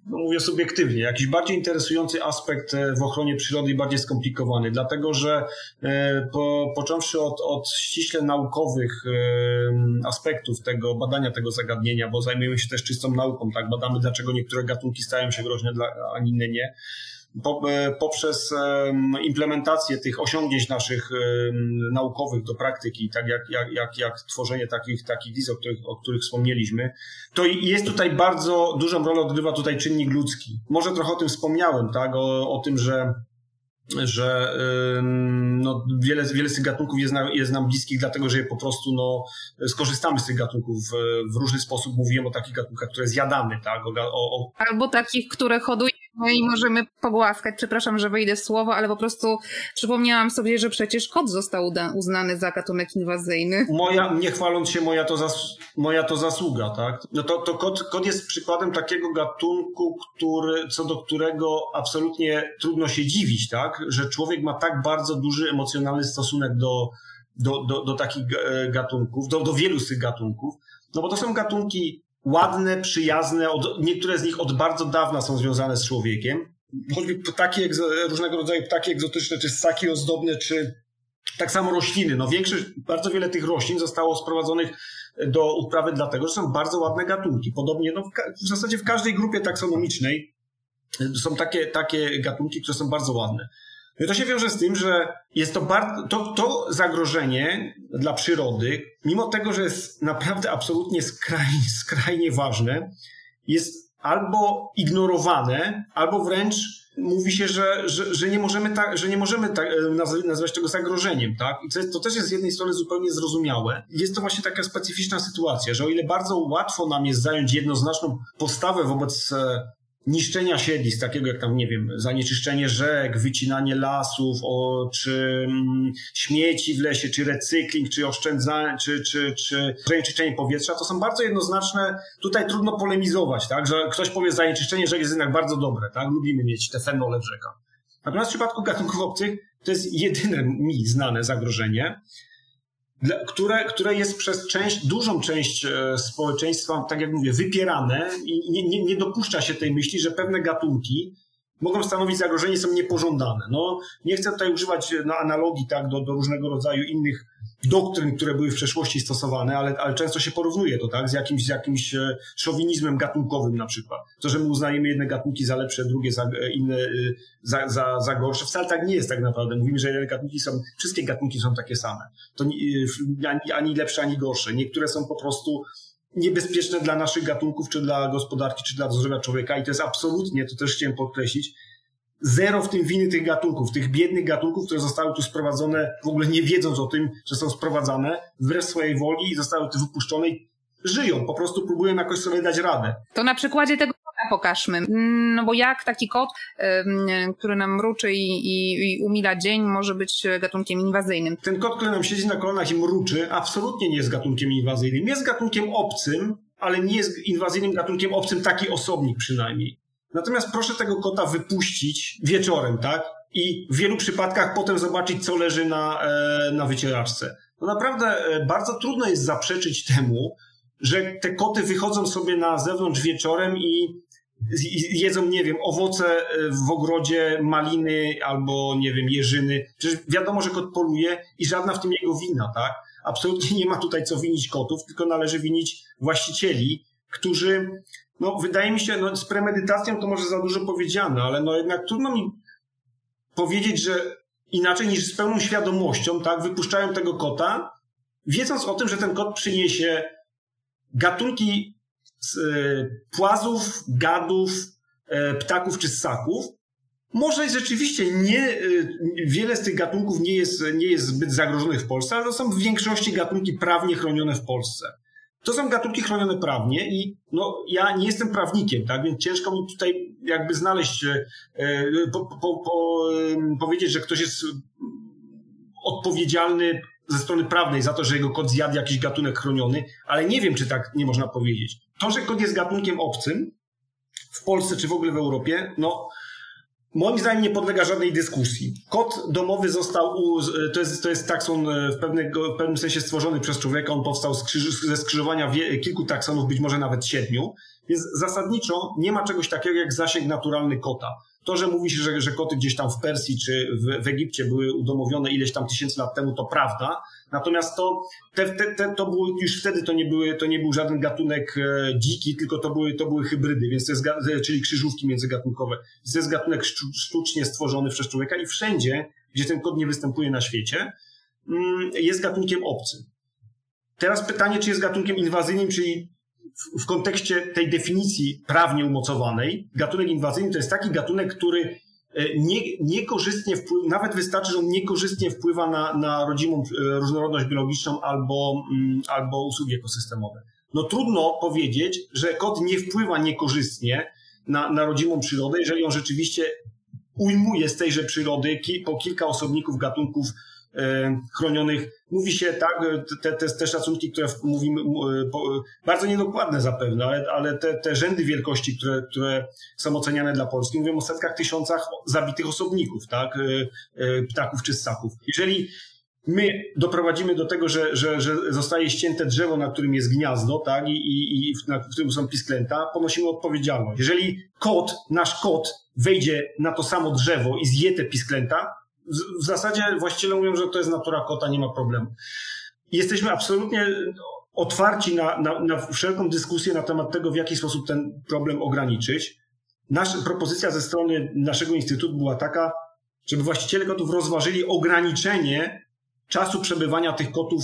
no mówię subiektywnie, jakiś bardziej interesujący aspekt e, w ochronie przyrody i bardziej skomplikowany, dlatego że e, po, począwszy od, od ściśle naukowych e, aspektów tego badania tego zagadnienia, bo zajmujemy się też czystą nauką, tak, badamy dlaczego niektóre gatunki stają się groźne, a inne nie, poprzez implementację tych osiągnięć naszych naukowych do praktyki, tak jak, jak, jak, jak tworzenie takich, takich wiz, o których, o których wspomnieliśmy, to jest tutaj bardzo dużą rolę odgrywa tutaj czynnik ludzki. Może trochę o tym wspomniałem, tak, o, o tym, że że no, wiele, wiele z tych gatunków jest, na, jest nam bliskich, dlatego że je po prostu no, skorzystamy z tych gatunków w, w różny sposób. Mówiłem o takich gatunkach, które zjadamy, tak? O, o... Albo takich, które hodujemy i możemy pogłaskać. Przepraszam, że wejdę w słowo, ale po prostu przypomniałam sobie, że przecież kot został uznany za gatunek inwazyjny. Moja, nie chwaląc się, moja to, zas, moja to zasługa, tak? No to, to kot, kot jest przykładem takiego gatunku, który, co do którego absolutnie trudno się dziwić, tak? że człowiek ma tak bardzo duży emocjonalny stosunek do, do, do, do takich e, gatunków, do, do wielu z tych gatunków, no bo to są gatunki ładne, przyjazne, od, niektóre z nich od bardzo dawna są związane z człowiekiem. Choćby ptaki, różnego rodzaju ptaki egzotyczne, czy ssaki ozdobne, czy tak samo rośliny. No większość, bardzo wiele tych roślin zostało sprowadzonych do uprawy dlatego, że są bardzo ładne gatunki. Podobnie no, w, w zasadzie w każdej grupie taksonomicznej są takie, takie gatunki, które są bardzo ładne. No to się wiąże z tym, że jest to, bardzo, to, to zagrożenie dla przyrody, mimo tego, że jest naprawdę absolutnie skrajnie, skrajnie ważne, jest albo ignorowane, albo wręcz mówi się, że, że, że nie możemy, tak, że nie możemy tak, e, nazwać tego zagrożeniem, tak? I to, to też jest z jednej strony zupełnie zrozumiałe. Jest to właśnie taka specyficzna sytuacja, że o ile bardzo łatwo nam jest zająć jednoznaczną postawę wobec e, niszczenia siedlisk, takiego jak tam, nie wiem, zanieczyszczenie rzek, wycinanie lasów, o, czy mm, śmieci w lesie, czy recykling, czy oszczędzanie, czy, czy, czy zanieczyszczenie powietrza, to są bardzo jednoznaczne. Tutaj trudno polemizować, tak, że ktoś powie zanieczyszczenie rzek jest jednak bardzo dobre, tak, lubimy mieć te fenole w rzekach. Natomiast w przypadku gatunków obcych to jest jedyne mi znane zagrożenie które, które jest przez część, dużą część e, społeczeństwa, tak jak mówię, wypierane i nie, nie, nie dopuszcza się tej myśli, że pewne gatunki mogą stanowić zagrożenie, są niepożądane. No, nie chcę tutaj używać na analogii tak, do, do różnego rodzaju innych doktryn, które były w przeszłości stosowane, ale, ale często się porównuje to tak, z jakimś, z jakimś e, szowinizmem gatunkowym na przykład. To, że my uznajemy jedne gatunki za lepsze, drugie za e, inne e, za, za, za gorsze. Wcale tak nie jest tak naprawdę. Mówimy, że jedne gatunki są, wszystkie gatunki są takie same. To ani, ani lepsze, ani gorsze. Niektóre są po prostu niebezpieczne dla naszych gatunków, czy dla gospodarki, czy dla zdrowia człowieka i to jest absolutnie, to też chciałem podkreślić, zero w tym winy tych gatunków, tych biednych gatunków, które zostały tu sprowadzone, w ogóle nie wiedząc o tym, że są sprowadzane, wbrew swojej woli i zostały tu wypuszczone i żyją, po prostu próbują jakoś sobie dać radę. To na przykładzie tego kota pokażmy. No bo jak taki kot, który nam mruczy i, i, i umila dzień, może być gatunkiem inwazyjnym? Ten kot, który nam siedzi na kolanach i mruczy, absolutnie nie jest gatunkiem inwazyjnym. Jest gatunkiem obcym, ale nie jest inwazyjnym gatunkiem obcym, taki osobnik przynajmniej. Natomiast proszę tego kota wypuścić wieczorem, tak? I w wielu przypadkach potem zobaczyć, co leży na, e, na wycieraczce. No naprawdę e, bardzo trudno jest zaprzeczyć temu, że te koty wychodzą sobie na zewnątrz wieczorem i jedzą, nie wiem, owoce e, w ogrodzie, maliny albo, nie wiem, jeżyny. Przecież wiadomo, że kot poluje i żadna w tym jego wina, tak? Absolutnie nie ma tutaj co winić kotów, tylko należy winić właścicieli, którzy no wydaje mi się, no z premedytacją to może za dużo powiedziane, ale no jednak trudno mi powiedzieć, że inaczej niż z pełną świadomością, tak, wypuszczają tego kota, wiedząc o tym, że ten kot przyniesie gatunki e, płazów, gadów, e, ptaków czy ssaków. Może rzeczywiście nie, e, wiele z tych gatunków nie jest, nie jest zbyt zagrożonych w Polsce, ale to są w większości gatunki prawnie chronione w Polsce. To są gatunki chronione prawnie i no, ja nie jestem prawnikiem, tak, więc ciężko mi tutaj jakby znaleźć, e, po, po, po, powiedzieć, że ktoś jest odpowiedzialny ze strony prawnej za to, że jego kot zjadł jakiś gatunek chroniony, ale nie wiem, czy tak nie można powiedzieć. To, że kot jest gatunkiem obcym w Polsce czy w ogóle w Europie, no Moim zdaniem nie podlega żadnej dyskusji. Kot domowy został, u, to, jest, to jest takson e, w, pewnego, w pewnym sensie stworzony przez człowieka, on powstał ze skrzyżowania wie, kilku taksonów, być może nawet siedmiu, więc zasadniczo nie ma czegoś takiego jak zasięg naturalny kota. To, że mówi się, że, że koty gdzieś tam w Persji czy w, w Egipcie były udomowione ileś tam tysięcy lat temu, to prawda, Natomiast to, te, te, te, to było, już wtedy to nie, były, to nie był żaden gatunek e, dziki, tylko to były, to były hybrydy, więc to jest, czyli krzyżówki międzygatunkowe. To jest gatunek sztucznie stworzony przez człowieka i wszędzie, gdzie ten kod nie występuje na świecie, mm, jest gatunkiem obcym. Teraz pytanie, czy jest gatunkiem inwazyjnym, czyli w, kontekście tej definicji prawnie umocowanej, gatunek inwazyjny to jest taki gatunek, który E, nie, niekorzystnie wpływa, nawet wystarczy, że on niekorzystnie wpływa na, na rodzimą e, różnorodność biologiczną albo, mm, albo usługi ekosystemowe. No trudno powiedzieć, że kot nie wpływa niekorzystnie na, na rodzimą przyrodę, jeżeli on rzeczywiście ujmuje z tejże przyrody po kilka osobników gatunków chronionych. Mówi się tak, te, te, te szacunki, które mówimy, e, bardzo niedokładne zapewne, ale, ale te, te rzędy wielkości, które, które są oceniane dla Polski, mówią o setkach tysiącach zabitych osobników, tak, e, ptaków czy ssaków. Jeżeli my doprowadzimy do tego, że, że, że zostaje ścięte drzewo, na którym jest gniazdo, tak, i, i, i na którym są pisklęta, ponosimy odpowiedzialność. Jeżeli kot, nasz kot wejdzie na to samo drzewo i zje te pisklęta, w zasadzie właściciele mówią, że to jest natura kota, nie ma problemu. Jesteśmy absolutnie otwarci na, na, na wszelką dyskusję na temat tego, w jaki sposób ten problem ograniczyć. Nasza propozycja ze strony naszego instytutu była taka, żeby właściciele kotów rozważyli ograniczenie czasu przebywania tych kotów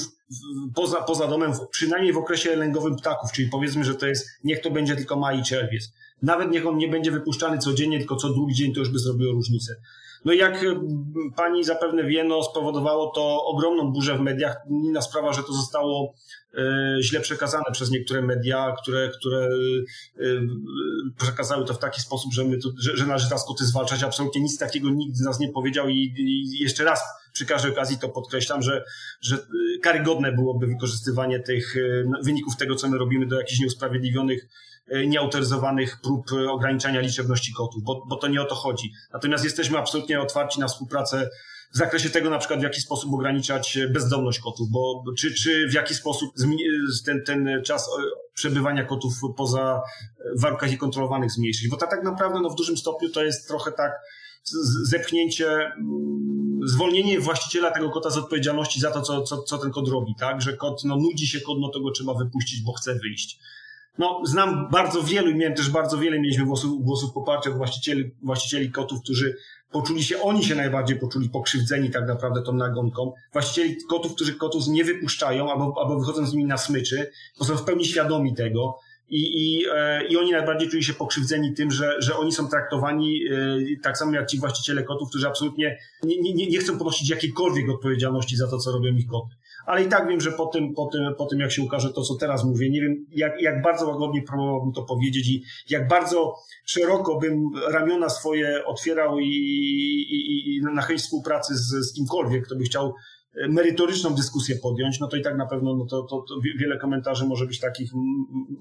poza, poza domem, przynajmniej w okresie lęgowym ptaków, czyli powiedzmy, że to jest, niech to będzie tylko maj i czerwiec. Nawet niech on nie będzie wypuszczany codziennie, tylko co drugi dzień, to już by zrobiło różnicę. No jak e, pani zapewne wie, no spowodowało to ogromną burzę w mediach. Inna sprawa, że to zostało e, źle przekazane przez niektóre media, które, które e, przekazały to w taki sposób, że, my tu, że, że należy teraz koty zwalczać. Absolutnie nic takiego nikt z nas nie powiedział i, i jeszcze raz przy każdej okazji to podkreślam, że, że karygodne byłoby wykorzystywanie tych wyników tego, co my robimy do jakichś nieusprawiedliwionych E, nieautoryzowanych prób e, ograniczania liczebności kotów, bo, bo to nie o to chodzi. Natomiast jesteśmy absolutnie otwarci na współpracę w zakresie tego na przykład w jaki sposób ograniczać e, bezdomność kotów, bo czy, czy w jaki sposób ten, ten czas przebywania kotów poza warunkach niekontrolowanych zmniejszyć, bo to tak naprawdę no, w dużym stopniu to jest trochę tak zepchnięcie, mm, zwolnienie właściciela tego kota z odpowiedzialności za to, co, co, co ten kot robi, tak, że kot, no nudzi się kot, no to go trzeba wypuścić, bo chce wyjść no, znam bardzo wielu i miałem też bardzo wiele, mieliśmy głosów, głosów poparcia od właścicieli, właścicieli kotów, którzy poczuli się, oni się najbardziej poczuli pokrzywdzeni tak naprawdę tą nagonką. Właścicieli kotów, którzy kotów nie wypuszczają albo, albo wychodzą z nimi na smyczy, bo są w pełni świadomi tego. I, i, e, I oni najbardziej czuli się pokrzywdzeni tym, że, że oni są traktowani e, tak samo jak ci właściciele kotów, którzy absolutnie nie, nie, nie chcą ponosić jakiejkolwiek odpowiedzialności za to, co robią ich koty ale i tak wiem, że po tym, po tym, po tym jak się ukaże to, co teraz mówię, nie wiem, jak, jak bardzo łagodnie próbowałbym to powiedzieć i jak bardzo szeroko bym ramiona swoje otwierał i, i, i na chęć współpracy z, z kimkolwiek, kto by chciał merytoryczną dyskusję podjąć, no to i tak na pewno no to, to, to wiele komentarzy może być takich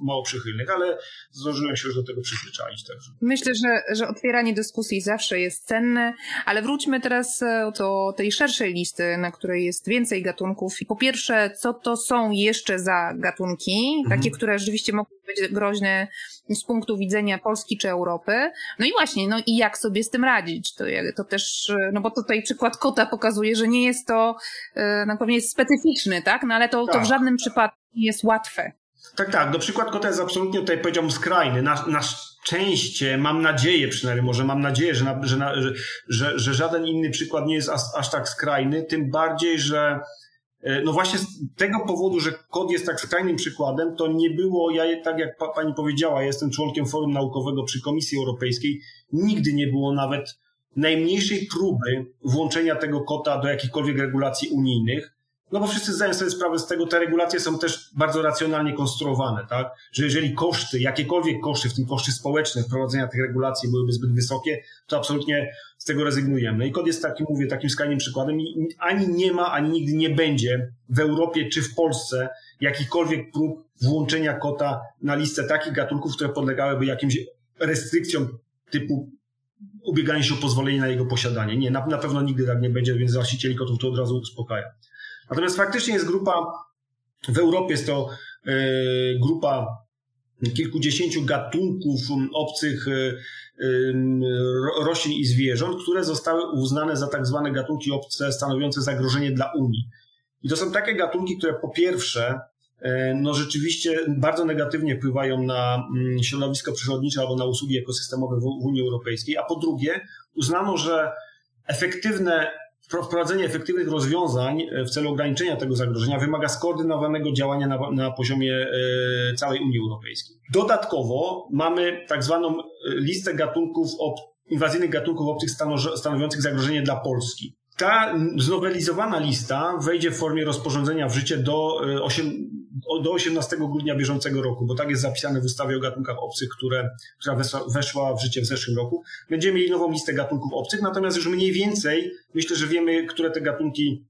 mało przychylnych, ale zdążyłem się już do tego przyzwyczaić. Także. Myślę, że, że otwieranie dyskusji zawsze jest cenne, ale wróćmy teraz e, do tej szerszej listy, na której jest więcej gatunków. Po pierwsze, co to są jeszcze za gatunki, mhm. takie, które rzeczywiście mogą być groźne z punktu widzenia Polski czy Europy. No i właśnie, no i jak sobie z tym radzić? To, to też, no bo tutaj przykład kota pokazuje, że nie jest to, e, no pewnie jest specyficzny, tak? No ale to, tak. to w tak. żadnym przypadku nie jest łatwe. Tak, tak. No przykład kota jest absolutnie tutaj powiedziałbym skrajny. Na, na szczęście, mam nadzieję przynajmniej, może mam nadzieję, że, na, że, na, że, że, że, żaden inny przykład nie jest aż, aż tak skrajny, tym bardziej, że no właśnie z tego powodu, że kod jest tak skrajnym przykładem, to nie było, ja tak jak pa, pani powiedziała, jestem członkiem Forum Naukowego przy Komisji Europejskiej, nigdy nie było nawet najmniejszej próby włączenia tego kota do jakichkolwiek regulacji unijnych. No bo wszyscy zdają sobie sprawę z tego, te regulacje są też bardzo racjonalnie konstruowane, tak? Że jeżeli koszty, jakiekolwiek koszty, w tym koszty społeczne wprowadzenia tych regulacji byłyby zbyt wysokie, to absolutnie z tego rezygnujemy. I kod jest takim, mówię, takim skrajnym przykładem i ani nie ma, ani nigdy nie będzie w Europie czy w Polsce jakichkolwiek prób włączenia kota na listę takich gatunków, które podlegałyby jakimś restrykcjom typu ubieganie się o pozwolenie na jego posiadanie. Nie, na, na pewno nigdy tak nie będzie, więc właścicieli kotów to od razu uspokaja. Natomiast faktycznie jest grupa, w Europie jest to e, grupa kilkudziesięciu gatunków obcych e, roślin i zwierząt, które zostały uznane za tak zwane gatunki obce stanowiące zagrożenie dla Unii. I to są takie gatunki, które po pierwsze E, no rzeczywiście bardzo negatywnie wpływają na środowisko przyrodnicze albo na usługi ekosystemowe w Unii Europejskiej, a po drugie uznano, że efektywne wprowadzenie efektywnych rozwiązań e, w celu ograniczenia tego zagrożenia wymaga skoordynowanego działania na, na poziomie e, całej Unii Europejskiej. Dodatkowo mamy tak zwaną listę gatunków, inwazyjnych gatunków obcych stanowiących zagrożenie dla Polski. Ta znowelizowana lista wejdzie w formie rozporządzenia w życie do, 8, e, do 18 grudnia bieżącego roku, bo tak jest zapisane w ustawie o gatunkach obcych, które, która weszła w życie w zeszłym roku. Będziemy mieli nową listę gatunków obcych, natomiast już mniej więcej myślę, że wiemy, które te gatunki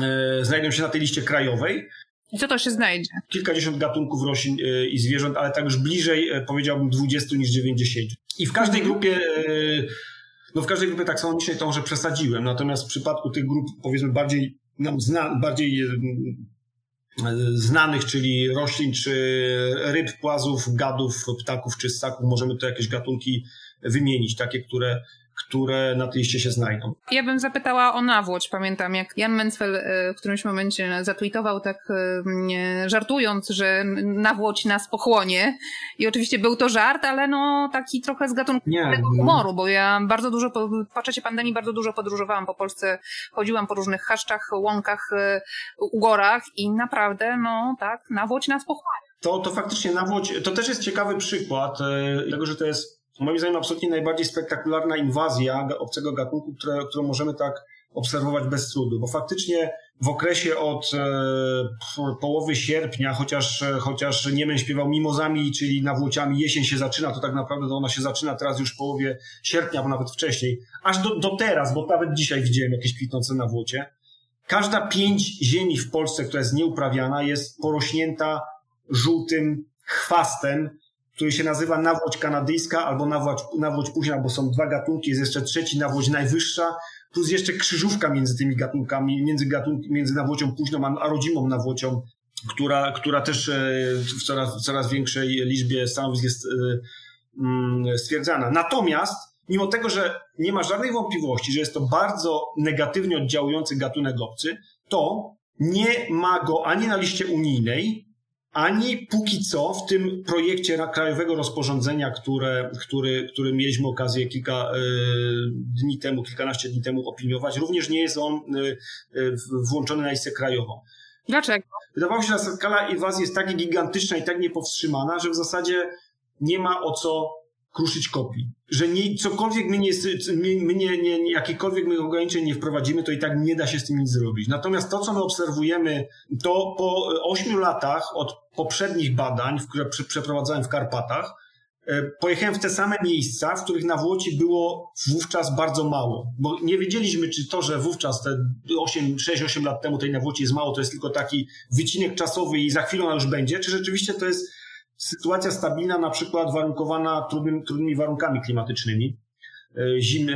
e, znajdują się na tej liście krajowej. I co to się znajdzie? Kilkadziesiąt gatunków roślin e, i zwierząt, ale tak już bliżej powiedziałbym 20 niż 90. I w każdej grupie no w każdej grupie taksonomicznej to może przesadziłem, natomiast w przypadku tych grup powiedzmy bardziej nam zna, bardziej e, znanych, czyli roślin, czy ryb, płazów, gadów, ptaków czy ssaków, możemy tu jakieś gatunki wymienić, takie, które które na tej liście się znajdą. Ja bym zapytała o nawłoć. Pamiętam, jak Jan Mencfel e, w którymś momencie zatweetował tak e, żartując, że nawłoć nas pochłonie. I oczywiście był to żart, ale no taki trochę z gatunku Nie. humoru, bo ja bardzo dużo, po czasie pandemii bardzo dużo podróżowałam po Polsce, chodziłam po różnych chaszczach, łąkach, e, ugorach i naprawdę, no tak, nawłoć nas pochłania. To, to faktycznie nawłoć, to też jest ciekawy przykład, dlatego że to jest moim zdaniem absolutnie najbardziej spektakularna inwazja obcego gatunku, które, którą możemy tak obserwować bez trudu, bo faktycznie w okresie od e, połowy sierpnia, chociaż, chociaż Niemen śpiewał mimozami, czyli nawłociami, jesień się zaczyna, to tak naprawdę ona się zaczyna teraz już w połowie sierpnia, bo nawet wcześniej, aż do, do teraz, bo nawet dzisiaj widziałem jakieś kwitnące nawłocie. Każda pięć ziemi w Polsce, która jest nieuprawiana, jest porośnięta żółtym chwastem, który się nazywa nawłoć kanadyjska albo nawłoć, nawłoć późna, bo są dwa gatunki, jest jeszcze trzeci nawłoć najwyższa, plus jeszcze krzyżówka między tymi gatunkami, między, gatunki, między nawłocią późną a rodzimą nawłocią, która, która też e, w coraz, w coraz większej liczbie stanowisk jest e, mm, stwierdzana. Natomiast mimo tego, że nie ma żadnej wątpliwości, że jest to bardzo negatywnie oddziałujący gatunek obcy, to nie ma go ani na liście unijnej, ani póki co w tym projekcie krajowego rozporządzenia, które, który, który mieliśmy okazję kilka e, dni temu, kilkanaście dni temu opiniować, również nie jest on e, włączony na listę krajową. Dlaczego? Wydawało się, że skala inwazji jest tak gigantyczna i tak niepowstrzymana, że w zasadzie nie ma o co kruszyć kopii. Że nie, cokolwiek my, nie, my nie, nie, jakiekolwiek my ograniczeń nie wprowadzimy, to i tak nie da się z tym nic zrobić. Natomiast to, co my obserwujemy, to po ośmiu latach od poprzednich badań, które przeprowadzałem w Karpatach, e, pojechałem w te same miejsca, w których nawłoci było wówczas bardzo mało. Bo nie wiedzieliśmy, czy to, że wówczas te 6-8 lat temu tej nawłoci jest mało, to jest tylko taki wycinek czasowy i za chwilę ona już będzie, czy rzeczywiście to jest sytuacja stabilna, na przykład warunkowana trudnym, trudnymi warunkami klimatycznymi, e, zim,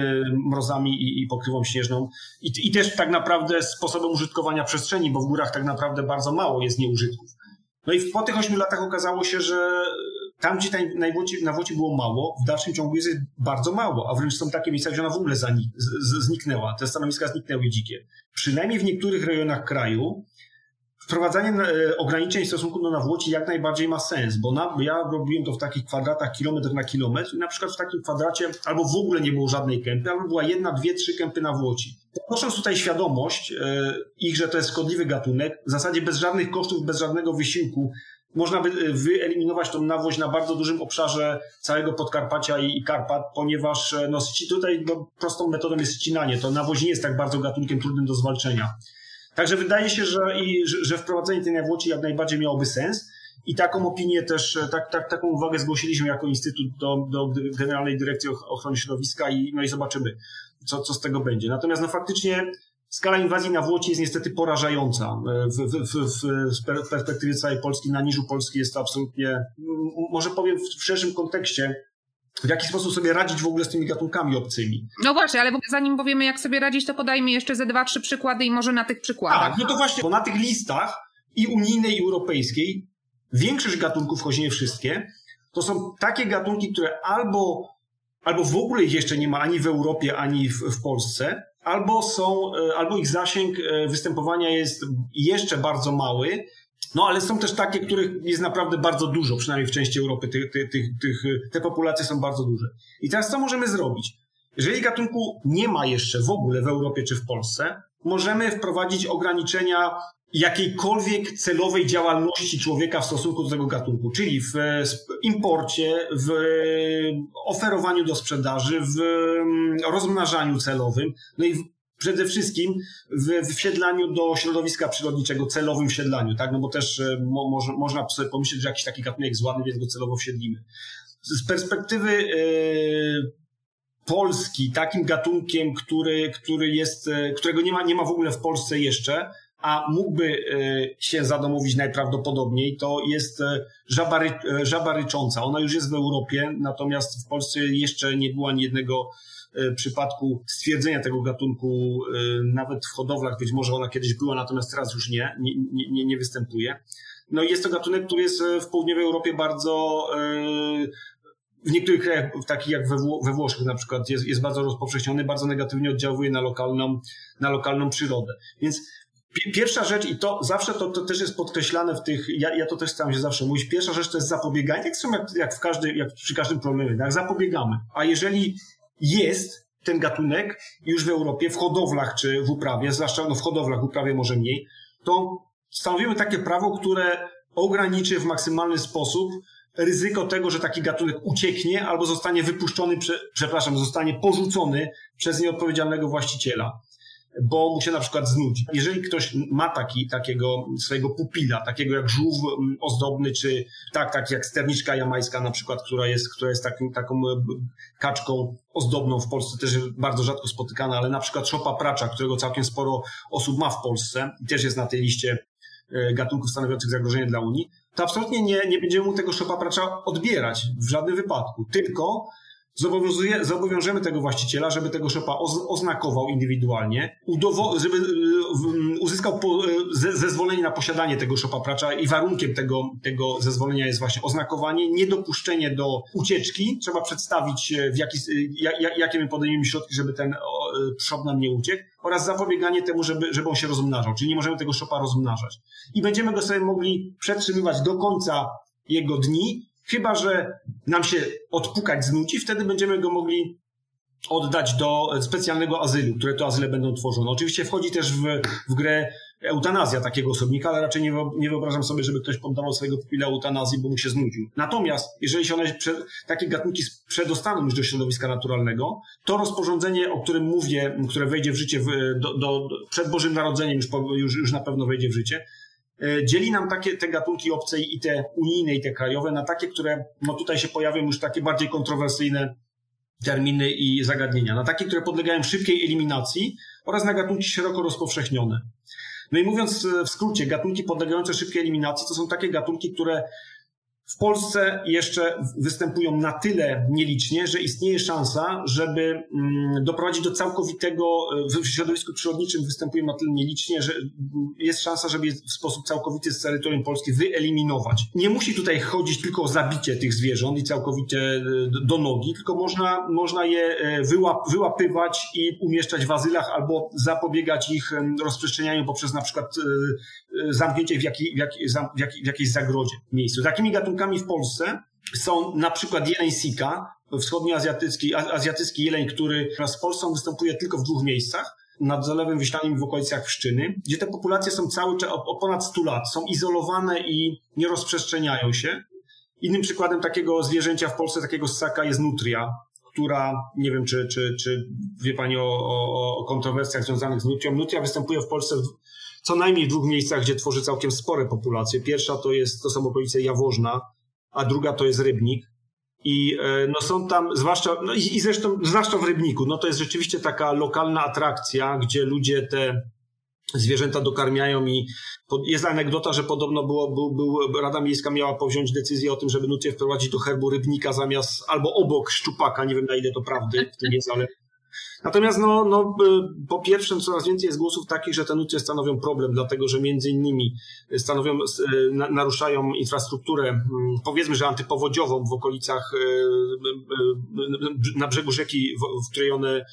mrozami i, i pokrywą śnieżną I, i też tak naprawdę sposobem użytkowania przestrzeni, bo w górach tak naprawdę bardzo mało jest nieużytków. No i po tych ośmiu latach okazało się, że tam, gdzie na wodzie było mało, w dalszym ciągu jest bardzo mało, a wręcz są takie miejsca, gdzie ona w ogóle zanik, z, zniknęła. Te stanowiska zniknęły dzikie. Przynajmniej w niektórych rejonach kraju wprowadzanie e, ograniczeń w stosunku do nawłoci jak najbardziej ma sens, bo na, ja robiłem to w takich kwadratach kilometr na kilometr i na przykład w takim kwadracie albo w ogóle nie było żadnej kępy, albo była jedna, dwie, trzy kępy nawłoci. Podnosząc tutaj świadomość e, ich, że to jest szkodliwy gatunek, w zasadzie bez żadnych kosztów, bez żadnego wysiłku można by e, wyeliminować tą nawłość na bardzo dużym obszarze całego Podkarpacia i, i Karpat, ponieważ no, tutaj no, prostą metodą jest ścinanie. To nawłość nie jest tak bardzo gatunkiem trudnym do zwalczenia. Także wydaje się, że, i, że, wprowadzenie tej nawłoci jak najbardziej miałoby sens. I taką opinię też, tak, tak, taką uwagę zgłosiliśmy jako Instytut do, do Generalnej Dyrekcji Ochrony Środowiska i, no i zobaczymy, co, co z tego będzie. Natomiast no faktycznie skala inwazji na Włoci jest niestety porażająca. W, w, w, w perspektywie całej Polski, na niżu Polski jest to absolutnie, może powiem w szerszym kontekście, w jaki sposób sobie radzić w ogóle z tymi gatunkami obcymi. No właśnie, ale zanim powiemy, jak sobie radzić, to podajmy jeszcze ze dwa, trzy przykłady i może na tych przykładach. Tak, no to właśnie, bo na tych listach i unijnej, i europejskiej większość gatunków, choć nie wszystkie, to są takie gatunki, które albo, albo w ogóle ich jeszcze nie ma ani w Europie, ani w, w Polsce, albo są, e, albo ich zasięg e, występowania jest jeszcze bardzo mały, no ale są też takie, których jest naprawdę bardzo dużo, przynajmniej w części Europy tych, te populacje są bardzo duże. I teraz co możemy zrobić? Jeżeli gatunku nie ma jeszcze w ogóle w Europie czy w Polsce, możemy wprowadzić ograniczenia jakiejkolwiek celowej działalności człowieka w stosunku do tego gatunku, czyli w imporcie, w oferowaniu do sprzedaży, w mm, rozmnażaniu celowym, no i przede wszystkim w wsiedlaniu do środowiska przyrodniczego, celowym wsiedlaniu, tak? No bo też e, mo, można sobie pomyśleć, że jakiś taki gatunek ładny, więc go celowo wsiedlimy. Z perspektywy yy, Polski, takim gatunkiem, który, który jest, którego nie ma, nie ma w ogóle w Polsce jeszcze, a mógłby się zadomowić najprawdopodobniej, to jest żaba, ry, żaba rycząca. Ona już jest w Europie, natomiast w Polsce jeszcze nie było ani jednego E, przypadku stwierdzenia tego gatunku, e, nawet w hodowlach, być może ona kiedyś była, natomiast teraz już nie, nie, nie, nie występuje. No i jest to gatunek, który jest e, w południowej Europie bardzo w niektórych krajach, takich jak we, we Włoszech na przykład, jest, jest bardzo rozpowszechniony, bardzo negatywnie oddziałuje na lokalną, na lokalną przyrodę. Więc Pierwsza rzecz, i to zawsze to, to też jest podkreślane w tych, ja, ja to też staram się zawsze mówić, pierwsza rzecz to jest zapobieganie, jak, jak, jak, w każdy, jak przy każdym problemie, tak? zapobiegamy. A jeżeli jest ten gatunek już w Europie, w hodowlach czy w uprawie, zwłaszcza no w hodowlach, w uprawie może mniej, to stanowimy takie prawo, które ograniczy w maksymalny sposób ryzyko tego, że taki gatunek ucieknie albo zostanie wypuszczony, przepraszam, zostanie porzucony przez nieodpowiedzialnego właściciela bo mu się na przykład znudzi. Jeżeli ktoś ma taki, takiego swojego pupila, takiego jak żółw mm, ozdobny, czy tak, tak jak sterniczka jamańska na przykład, która jest, która jest takim, taką e, kaczką ozdobną w Polsce, też bardzo rzadko spotykana, ale na przykład szopa pracza, którego całkiem sporo osób ma w Polsce i też jest na tej liście e, gatunków stanowiących zagrożenie dla Unii, to absolutnie nie, nie będziemy mu tego szopa pracza odbierać w żadnym wypadku, tylko zobowiążemy tego właściciela, żeby tego szopa oznakował indywidualnie, żeby y, uzyskał y, zezwolenie na posiadanie tego szopa pracza i warunkiem tego, tego zezwolenia jest właśnie oznakowanie, niedopuszczenie do ucieczki. Trzeba przedstawić, y, w jaki, jakie my podejmiemy środki, żeby ten szop nam nie uciekł oraz zapobieganie temu, żeby, żeby on się rozmnażał, czyli nie możemy tego szopa rozmnażać. I będziemy go sobie mogli przetrzymywać do końca jego dni, Chyba, że nam się odpukać znudzi, wtedy będziemy go mogli oddać do specjalnego azylu, które to azyle będą tworzone. Oczywiście wchodzi też w, w grę eutanazja takiego osobnika, ale raczej nie, nie wyobrażam sobie, żeby ktoś poddawał swojego pupila eutanazji, bo mu się znudził. Natomiast, jeżeli się one, takie gatunki przedostaną już do środowiska naturalnego, to rozporządzenie, o którym mówię, które wejdzie w życie w, do, do, przed Bożym Narodzeniem, już, już, już na pewno wejdzie w życie, dzieli nam takie te gatunki obce i te unijne i te krajowe na takie, które no tutaj się pojawią już takie bardziej kontrowersyjne terminy i zagadnienia. Na takie, które podlegają szybkiej eliminacji oraz na gatunki szeroko rozpowszechnione. No i mówiąc e, w skrócie, gatunki podlegające szybkiej eliminacji to są takie gatunki, które w Polsce jeszcze występują na tyle nielicznie, że istnieje szansa, żeby mm, doprowadzić do całkowitego, w środowisku przyrodniczym występują na tyle nielicznie, że jest szansa, żeby je w sposób całkowity z terytorium Polski wyeliminować. Nie musi tutaj chodzić tylko o zabicie tych zwierząt i całkowicie e, do nogi, tylko można, można je e, wyłap, wyłapywać i umieszczać w azylach albo zapobiegać ich rozprzestrzenianiu poprzez na przykład e, zamknięcie w, jakiej, w, w, jakiej, w jakiejś zagrodzie miejscu. Takimi gatunkami gatunkami w Polsce są na przykład jeleń sika, wschodnioazjatycki azjatycki jeleń, który wraz z Polską występuje tylko w dwóch miejscach nad Zalewem Wiślanym w okolicach Pszczyny, gdzie te populacje są cały czas o ponad 100 lat, są izolowane i nie rozprzestrzeniają się. Innym przykładem takiego zwierzęcia w Polsce, takiego ssaka jest nutria, która, nie wiem czy, czy, czy wie Pani o, o, o kontrowersjach związanych z nutrią. Nutria występuje w Polsce co najmniej w dwóch miejscach, gdzie tworzy całkiem spore populacje. Pierwsza to jest, to są okolice Jaworzna, a druga to jest Rybnik. I e, no są tam, zwłaszcza, no i, i zresztą, zwłaszcza w Rybniku, no to jest rzeczywiście taka lokalna atrakcja, gdzie ludzie te zwierzęta dokarmiają i jest anegdota, że podobno było, był, był, Rada Miejska miała powziąć decyzję o tym, żeby nutrie wprowadzić do herbu rybnika zamiast albo obok szczupaka. Nie wiem na ile to prawdy w tym jest, ale Natomiast no, no, po pierwsze coraz więcej jest głosów takich, że te nutrie stanowią problem, dlatego że między innymi stanowią, e, naruszają infrastrukturę, mm, powiedzmy, że antypowodziową w okolicach, e, e, na brzegu rzeki, w której one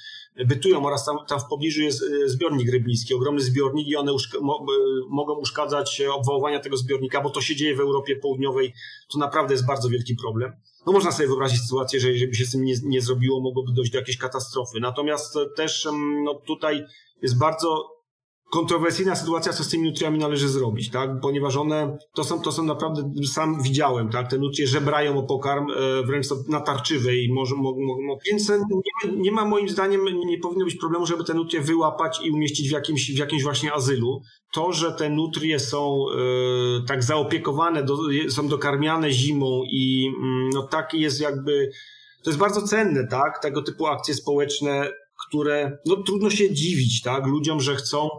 bytują oraz tam, tam w pobliżu jest zbiornik rybnicki, ogromny zbiornik i one uszk mogą uszkadzać obwałowania tego zbiornika, bo to się dzieje w Europie Południowej, to naprawdę jest bardzo wielki problem. No można sobie wyobrazić sytuację, że jeżeli by się z tym nie, nie zrobiło, mogłoby dojść do jakiejś katastrofy. Natomiast też no, tutaj jest bardzo kontrowersyjna sytuacja, co z tymi nutriami należy zrobić, tak? Ponieważ one, to są, to są naprawdę, sam widziałem, tak? Te nutrie żebrają o pokarm, e, wręcz natarczywe i może, mo, mo, mo. więc nie nie ma moim zdaniem, nie powinno być problemu, żeby te nutrie wyłapać i umieścić w jakimś, w jakimś właśnie azylu. To, że te nutrie są e, tak zaopiekowane, do, są dokarmiane zimą i mm, no tak jest jakby, to jest bardzo cenne, tak? Tego typu akcje społeczne, które, no trudno się dziwić, tak? Ludziom, że chcą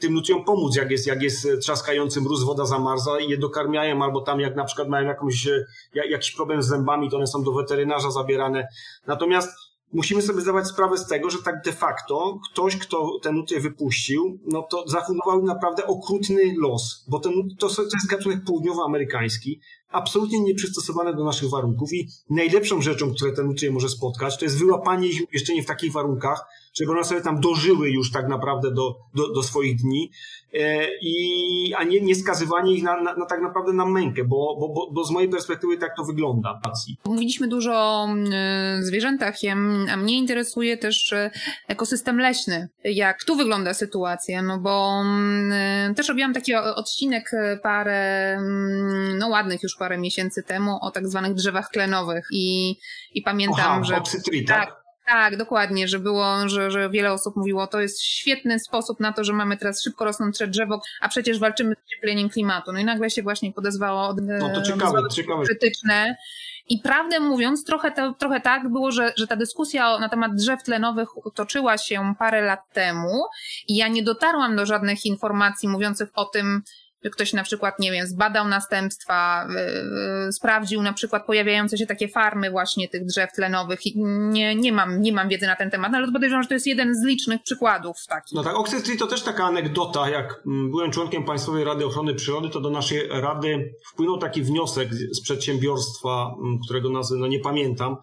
tym ludziom pomóc, jak jest, jak jest trzaskający mróz, woda zamarza i je dokarmiają, albo tam jak na przykład mają jakąś, e, jakiś problem z zębami, to one są do weterynarza zabierane. Natomiast musimy sobie zdawać sprawę z tego, że tak de facto ktoś, kto ten nutrię wypuścił, no to zafundował naprawdę okrutny los, bo ten, to, to jest gatunek południowoamerykański, absolutnie nieprzystosowane do naszych warunków i najlepszą rzeczą, które ten nutrie może spotkać, to jest wyłapanie ich jeszcze nie w takich warunkach, żeby one sobie tam dożyły już tak naprawdę do, do, do swoich dni, e, i, a nie, nie skazywanie ich na, na, na tak naprawdę na mękę, bo, bo, bo, bo z mojej perspektywy tak to wygląda. Mówiliśmy dużo o mm, zwierzętach, a mnie interesuje też e, ekosystem leśny. Jak tu wygląda sytuacja? No bo mm, też robiłam taki odcinek e, parę, mm, no ładnych już parę miesięcy temu o tak zwanych drzewach klenowych i, i pamiętam, Aha, że... Oxytree, tak? tak tak, dokładnie, że było, że, że wiele osób mówiło, to jest świetny sposób na to, że mamy teraz szybko rosnące drzewo, a przecież walczymy z ociepleniem klimatu. No i nagle się właśnie podezwało no to ciekawe, ciekawe. krytyczne. I prawdę mówiąc, trochę, to, trochę tak było, że, że ta dyskusja na temat drzew tlenowych toczyła się parę lat temu i ja nie dotarłam do żadnych informacji mówiących o tym, ktoś na przykład, nie wiem, zbadał następstwa, yy, sprawdził na przykład pojawiające się takie farmy właśnie tych drzew tlenowych. Nie, nie, mam, nie mam wiedzy na ten temat, ale podejrzewam, że to jest jeden z licznych przykładów takich. No tak, Oxford to też taka anegdota, jak mm, byłem członkiem Państwowej Rady Ochrony Przyrody, to do naszej rady wpłynął taki wniosek z przedsiębiorstwa, mm, którego nazwy no nie pamiętam,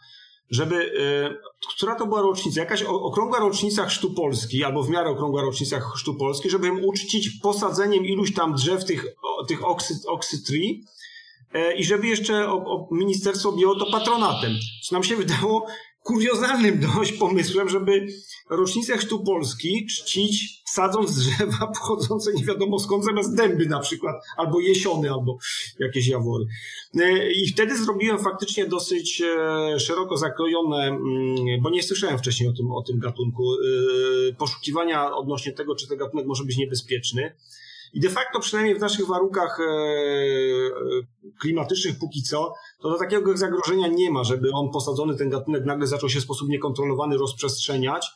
żeby, e, która to była rocznica, jakaś okrągła rocznica Chrztu Polski, albo w miarę okrągła rocznica Chrztu Polski, żeby im uczcić posadzeniem iluś tam drzew tych, tych oksy, oksy tree, i żeby jeszcze o, o ministerstwo objęło to patronatem. Co nam się wydało kuriozalnym dość pomysłem, żeby rocznicę chrztu Polski czcić sadząc drzewa pochodzące nie wiadomo skąd, zamiast dęby na przykład, albo jesiony, albo jakieś jawory. E, I wtedy zrobiłem faktycznie dosyć e, szeroko zakrojone, mm, bo nie słyszałem wcześniej o tym, o tym gatunku, e, poszukiwania odnośnie tego, czy ten gatunek może być niebezpieczny. I de facto, przynajmniej w naszych warunkach e, e, klimatycznych póki co, to do takiego zagrożenia nie ma, żeby on posadzony, ten gatunek nagle zaczął się w sposób niekontrolowany rozprzestrzeniać.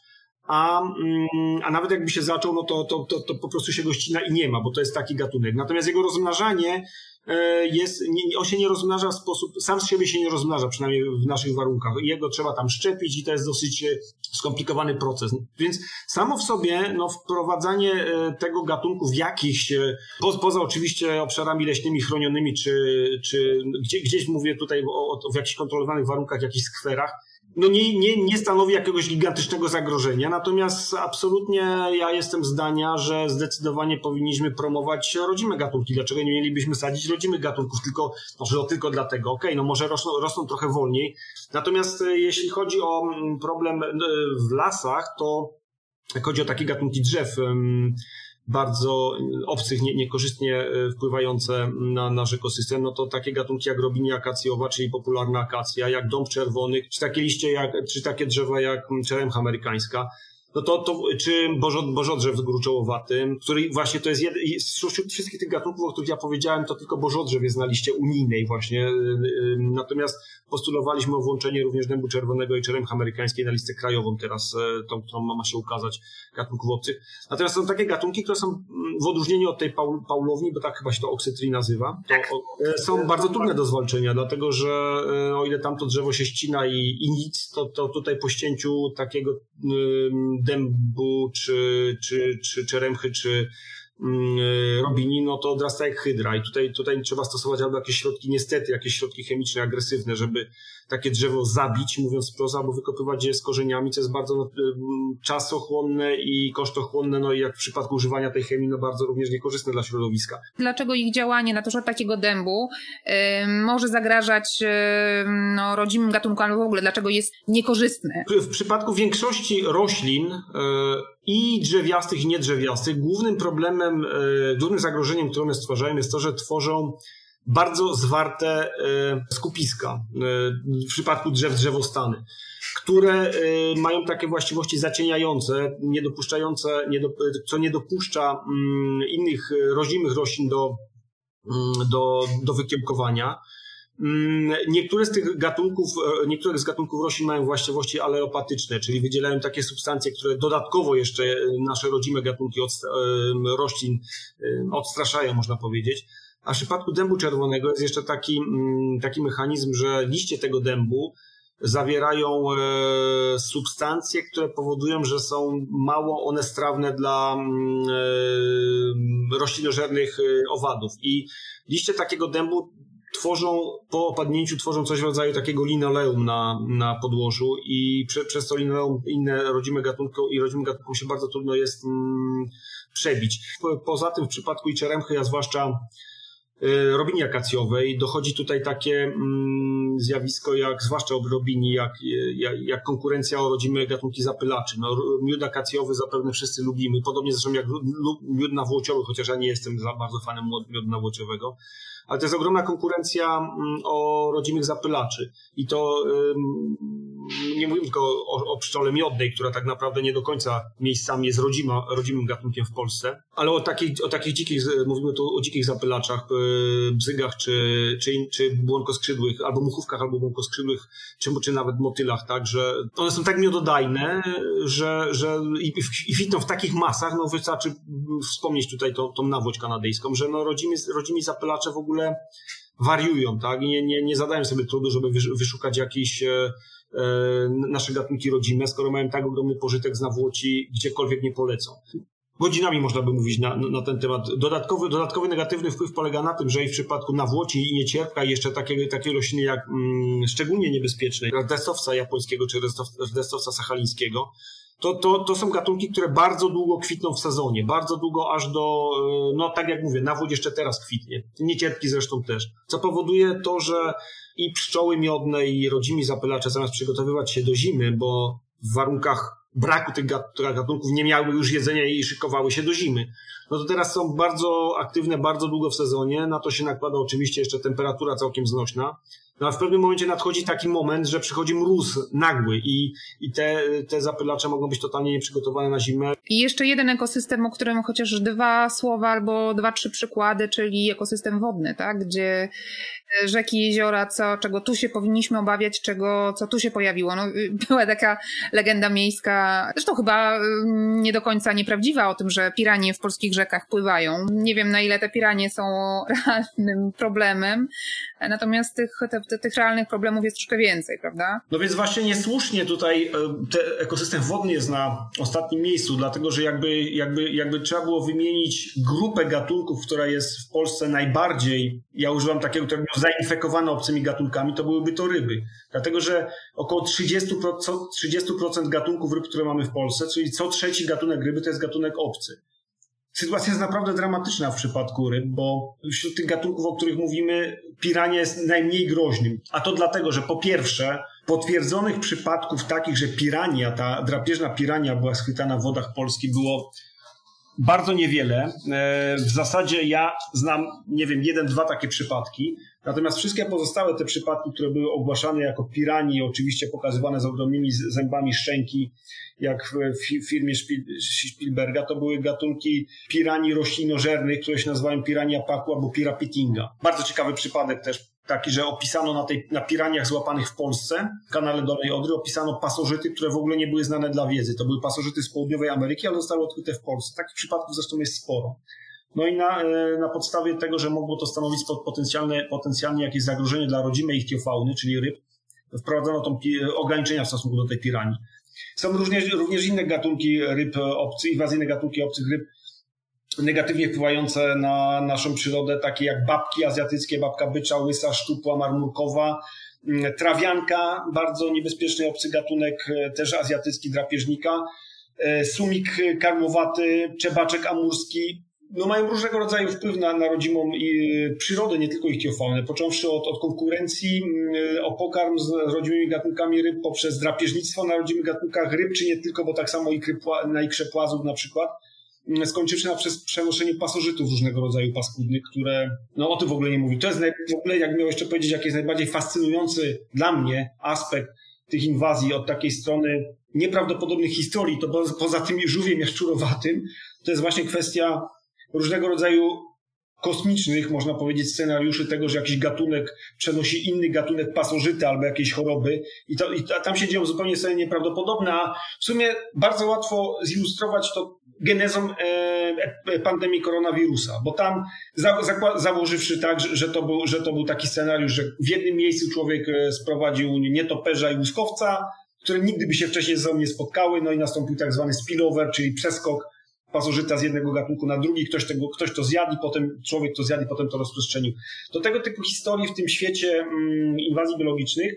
A, mm, a nawet jakby się zaczął, no to, to, to, to po prostu się go ścina i nie ma, bo to jest taki gatunek. Natomiast jego rozmnażanie E, jest, on się nie rozmnaża w sposób, sam z siebie się nie rozmnaża, przynajmniej w naszych warunkach. Jego trzeba tam szczepić i to jest dosyć e, skomplikowany proces. Więc samo w sobie no, wprowadzanie e, tego gatunku w jakichś, po, poza oczywiście obszarami leśnymi chronionymi, czy, czy gdzie, gdzieś mówię tutaj o, o, w jakichś kontrolowanych warunkach, jakichś skwerach, no nie, nie, nie stanowi jakiegoś gigantycznego zagrożenia, natomiast absolutnie ja jestem zdania, że zdecydowanie powinniśmy promować rodzime gatunki. Dlaczego nie mielibyśmy sadzić rodzimych gatunków, tylko, może tylko dlatego, okej, okay, no może rosną, rosną trochę wolniej. Natomiast e, jeśli chodzi o mm, problem e, w lasach, to jak chodzi o takie gatunki drzew, bardzo obcych, nie, niekorzystnie e, wpływające na nasz ekosystem, no to takie gatunki jak robinia akacjowa, czyli popularna akacja, jak dąb czerwony, czy takie liście, jak, czy takie drzewa jak czeremcha amerykańska, no to, to czy bożo, bożodrzew gruczołowaty, który właśnie to jest jeden, wśród wszystkich tych gatunków, o których ja powiedziałem, to tylko bożodrzew jest na liście unijnej właśnie. Natomiast postulowaliśmy o włączenie również dębu czerwonego i czeremchy amerykańskiej na listę krajową teraz, tą, którą ma się ukazać gatunków obcych. Natomiast są takie gatunki, które są w odróżnieniu od tej paul, paulowni, bo tak chyba się to oksytri nazywa, to są bardzo trudne do zwalczenia, dlatego że o ile tamto drzewo się ścina i, i nic, to, to tutaj po ścięciu takiego dębu, czy, czy, czy czeremchy, czy mm, robini, no to odrasta jak hydra i tutaj, tutaj trzeba stosować albo jakieś środki, niestety, jakieś środki chemiczne, agresywne, żeby takie drzewo zabić, mówiąc wprost, albo wykopywać je z korzeniami, co jest bardzo no, czasochłonne i kosztochłonne, no i jak w przypadku używania tej chemii, no bardzo również niekorzystne dla środowiska. Dlaczego ich działanie na przykład takiego dębu yy, może zagrażać yy, no, rodzimym gatunkom, albo w ogóle dlaczego jest niekorzystne? W przypadku większości roślin yy, i drzewiastych, i niedrzewiastych, głównym problemem, głównym zagrożeniem, które one stwarzają, jest to, że tworzą bardzo zwarte e, skupiska e, w przypadku drzew drzewostany, które e, mają takie właściwości zacieniające, niedopuszczające, co nie dopuszcza mm, innych rodzimych roślin do, mm, do, do wykiełkowania. Mm, niektóre z tych gatunków, niektóre z gatunków roślin mają właściwości aleopatyczne, czyli wydzielają takie substancje, które dodatkowo jeszcze nasze rodzime gatunki roślin odstraszają, można powiedzieć. A w przypadku dębu czerwonego jest jeszcze taki, mm, taki mechanizm, że liście tego dębu zawierają e, substancje, które powodują, że są mało one strawne dla mm, e, roślinożernych e, owadów. I liście takiego dębu tworzą, po opadnięciu tworzą coś w rodzaju takiego linoleum na, na podłożu i prze, przez to linoleum inne rodzime gatunki i rodzimym gatunkom się bardzo trudno jest mm, przebić. Poza tym w przypadku i czeremchy, a zwłaszcza robinie akacjowej. Dochodzi tutaj takie mm, zjawisko, jak zwłaszcza ob robini, jak, jak, jak, konkurencja o rodzime gatunki zapylaczy. No, miód akacjowy zapewne wszyscy lubimy, podobnie zresztą jak miód nawłociowy, chociaż ja nie jestem za bardzo fanem miodu nawłociowego. Ale to jest ogromna konkurencja mm, o rodzimych zapylaczy. I to nie mówimy tylko o, o pszczole miodnej, która tak naprawdę nie do końca miejscami jest rodzima, rodzimym gatunkiem w Polsce, ale o takich, o takich dzikich, mówimy tu o dzikich zapylaczach, e, bzygach czy, czy, czy błonkoskrzydłych, albo muchówkach, albo błonkoskrzydłych, czy, czy nawet motylach, tak, że one są tak miododajne, że, że i, i w takich masach, no wystarczy wspomnieć tutaj tą, tą nawłoć kanadyjską, że no rodzimi, rodzimi zapylacze w ogóle wariują, tak, nie, nie, nie zadają sobie trudu, żeby wyszukać jakiś E, nasze gatunki rodzime, skoro mają tak ogromny pożytek z nawłoci, gdziekolwiek nie polecą. Godzinami można by mówić na, na ten temat. Dodatkowy, dodatkowy negatywny wpływ polega na tym, że i w przypadku nawłoci i niecierpka i jeszcze takie, takie rośliny jak mm, szczególnie niebezpieczne, destowca japońskiego czy destowca sachalińskiego, to, to, to są gatunki, które bardzo długo kwitną w sezonie, bardzo długo aż do, e, no tak jak mówię, nawód jeszcze teraz kwitnie, niecierpki zresztą też, co powoduje to, że i pszczoły miodne i rodzimi zapylacze zamiast przygotowywać się do zimy, bo w warunkach braku tych gatunków nie miały już jedzenia i szykowały się do zimy. No to teraz są bardzo aktywne, bardzo długo w sezonie, na to się nakłada oczywiście jeszcze temperatura całkiem znośna. No a w pewnym momencie nadchodzi taki moment, że przychodzi mróz nagły i, i te, te zapylacze mogą być totalnie nieprzygotowane na zimę. I jeszcze jeden ekosystem, o którym chociaż dwa słowa albo dwa, trzy przykłady, czyli ekosystem wodny, tak? gdzie rzeki, jeziora, co, czego tu się powinniśmy obawiać, czego, co tu się pojawiło. No, była taka legenda miejska, zresztą chyba mm, nie do końca nieprawdziwa o tym, że piranie w polskich rzekach pływają. Nie wiem na ile te piranie są realnym problemem, natomiast tych, te, tych realnych problemów jest troszkę więcej, prawda? No więc właśnie niesłusznie tutaj e, te ekosystem wodny jest na ostatnim miejscu, dlatego że jakby, jakby, jakby trzeba było wymienić grupę gatunków, która jest w Polsce najbardziej, ja używam takiego terminu zainfekowane obcymi gatunkami, to byłyby to ryby. Dlatego, że około 30%, 30% gatunków ryb, które mamy w Polsce, czyli co trzeci gatunek ryby to jest gatunek obcy. Sytuacja jest naprawdę dramatyczna w przypadku ryb, bo wśród tych gatunków, o których mówimy, pirania jest najmniej groźnym. A to dlatego, że po pierwsze, potwierdzonych przypadków takich, że pirania, ta drapieżna pirania była schwytana w wodach Polski było bardzo niewiele. E, w zasadzie ja znam, nie wiem, jeden, dwa takie przypadki. Natomiast wszystkie pozostałe te przypadki, które były ogłaszane jako pirani, oczywiście pokazywane z ogromnymi zębami szczęki, jak w firmie Spielberga, to były gatunki pirani roślinożernych, które się nazywają pirania paku albo pirapitinga. Bardzo ciekawy przypadek też taki, że opisano na, tej, na piraniach złapanych w Polsce, w kanale Dolnej Odry, opisano pasożyty, które w ogóle nie były znane dla wiedzy. To były pasożyty z południowej Ameryki, ale zostały odkryte w Polsce. Takich przypadków zresztą jest sporo. No i na, e, na podstawie tego, że mogło to stanowić potencjalne, potencjalnie jakieś zagrożenie dla rodzimej ichtiofauny, czyli ryb, wprowadzono tą ograniczenia w stosunku do tej piranii. Są również, również inne gatunki ryb obcych, inwazyjne gatunki obcych ryb, negatywnie wpływające na naszą przyrodę, takie jak babki azjatyckie, babka bycza, łysa, szczupła, marmurkowa, trawianka, bardzo niebezpieczny obcy gatunek, e, też azjatycki drapieżnika, e, sumik karmowaty, czebaczek amurski, no mają różnego rodzaju wpływ na, na rodzimą i, przyrodę, nie tylko ichtiofaunę, począwszy od, od konkurencji mm, o pokarm z rodzimymi gatunkami ryb poprzez drapieżnictwo na rodzimych gatunkach ryb, czy nie tylko, bo tak samo ikry, na ikrze płazów na przykład, mm, skończywszy na przez przenoszenie pasożytów różnego rodzaju paskudnych, które, no o tym w ogóle nie mówi. To jest naj, w ogóle, jak miał jeszcze powiedzieć, jaki jest najbardziej fascynujący dla mnie aspekt tych inwazji od takiej strony nieprawdopodobnych historii, to poza tym żółwiem jaszczurowatym, to jest właśnie kwestia różnego rodzaju kosmicznych, można powiedzieć, scenariuszy tego, że jakiś gatunek przenosi inny gatunek pasożyty albo jakieś choroby. I, to, i tam się dzieją zupełnie sceny nieprawdopodobne, a w sumie bardzo łatwo zilustrować to genezą e, e, pandemii koronawirusa, bo tam za, za, założywszy tak, że, że, to był, że to był taki scenariusz, że w jednym miejscu człowiek e, sprowadził nietoperza i łuskowca, które nigdy by się wcześniej ze sobą nie spotkały, no i nastąpił tak zwany spillover, czyli przeskok pasożyta z jednego gatunku na drugi, ktoś, tego, ktoś to zjadł i potem człowiek to zjadł i potem to rozprzestrzenił. To tego typu historii w tym świecie mm, inwazji biologicznych,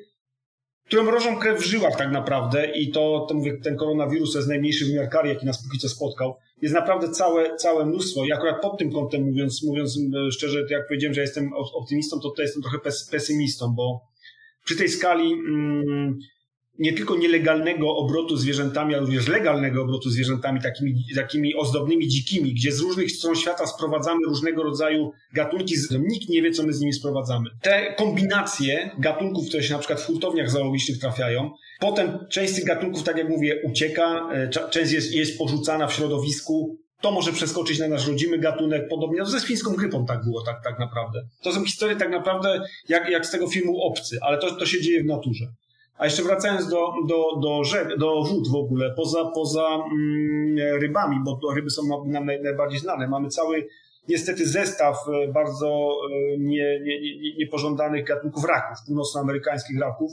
które mrożą krew w żyłach tak naprawdę i to, to mówię, ten koronawirus to jest najmniejszy wymiar kary, jaki nas póki co spotkał. Jest naprawdę całe, całe mnóstwo i akurat pod tym kątem mówiąc, mówiąc e, szczerze, jak powiedziałem, że jestem optymistą, to tutaj jestem trochę pesymistą, bo przy tej skali mm, nie tylko nielegalnego obrotu zwierzętami, ale również legalnego obrotu zwierzętami, takimi, takimi ozdobnymi dzikimi, gdzie z różnych stron świata sprowadzamy różnego rodzaju gatunki, nikt nie wie, co my z nimi sprowadzamy. Te kombinacje gatunków, które się na przykład w hurtowniach zoologicznych trafiają, potem część z tych gatunków, tak jak mówię, ucieka, e, część jest, jest porzucana w środowisku, to może przeskoczyć na nasz rodzimy gatunek, podobnie no ze świńską grypą tak było, tak, tak naprawdę. To są historie tak naprawdę jak, jak z tego filmu Obcy, ale to, to się dzieje w naturze. A jeszcze wracając do, do, do, rzek, do wód w ogóle, poza, poza mm, rybami, bo ryby są nam naj, najbardziej znane, mamy cały niestety zestaw e, bardzo e, nie, nie, nie, niepożądanych gatunków raków, północnoamerykańskich raków.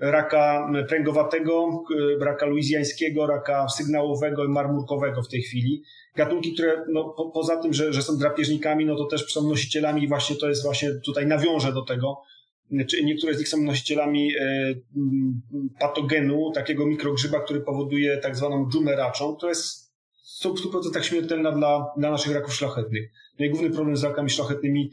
Raka pręgowatego, raka luizjańskiego, raka sygnałowego i marmurkowego w tej chwili. Gatunki, które no, po, poza tym, że, że są drapieżnikami, no to też są nosicielami, właśnie to jest właśnie, tutaj nawiążę do tego, niektóre z nich są nosicielami e, patogenu, takiego mikrogrzyba, który powoduje tak zwaną dżumę raczą, która jest w 100% śmiertelna dla, dla naszych raków szlachetnych. No i główny problem z rakami szlachetnymi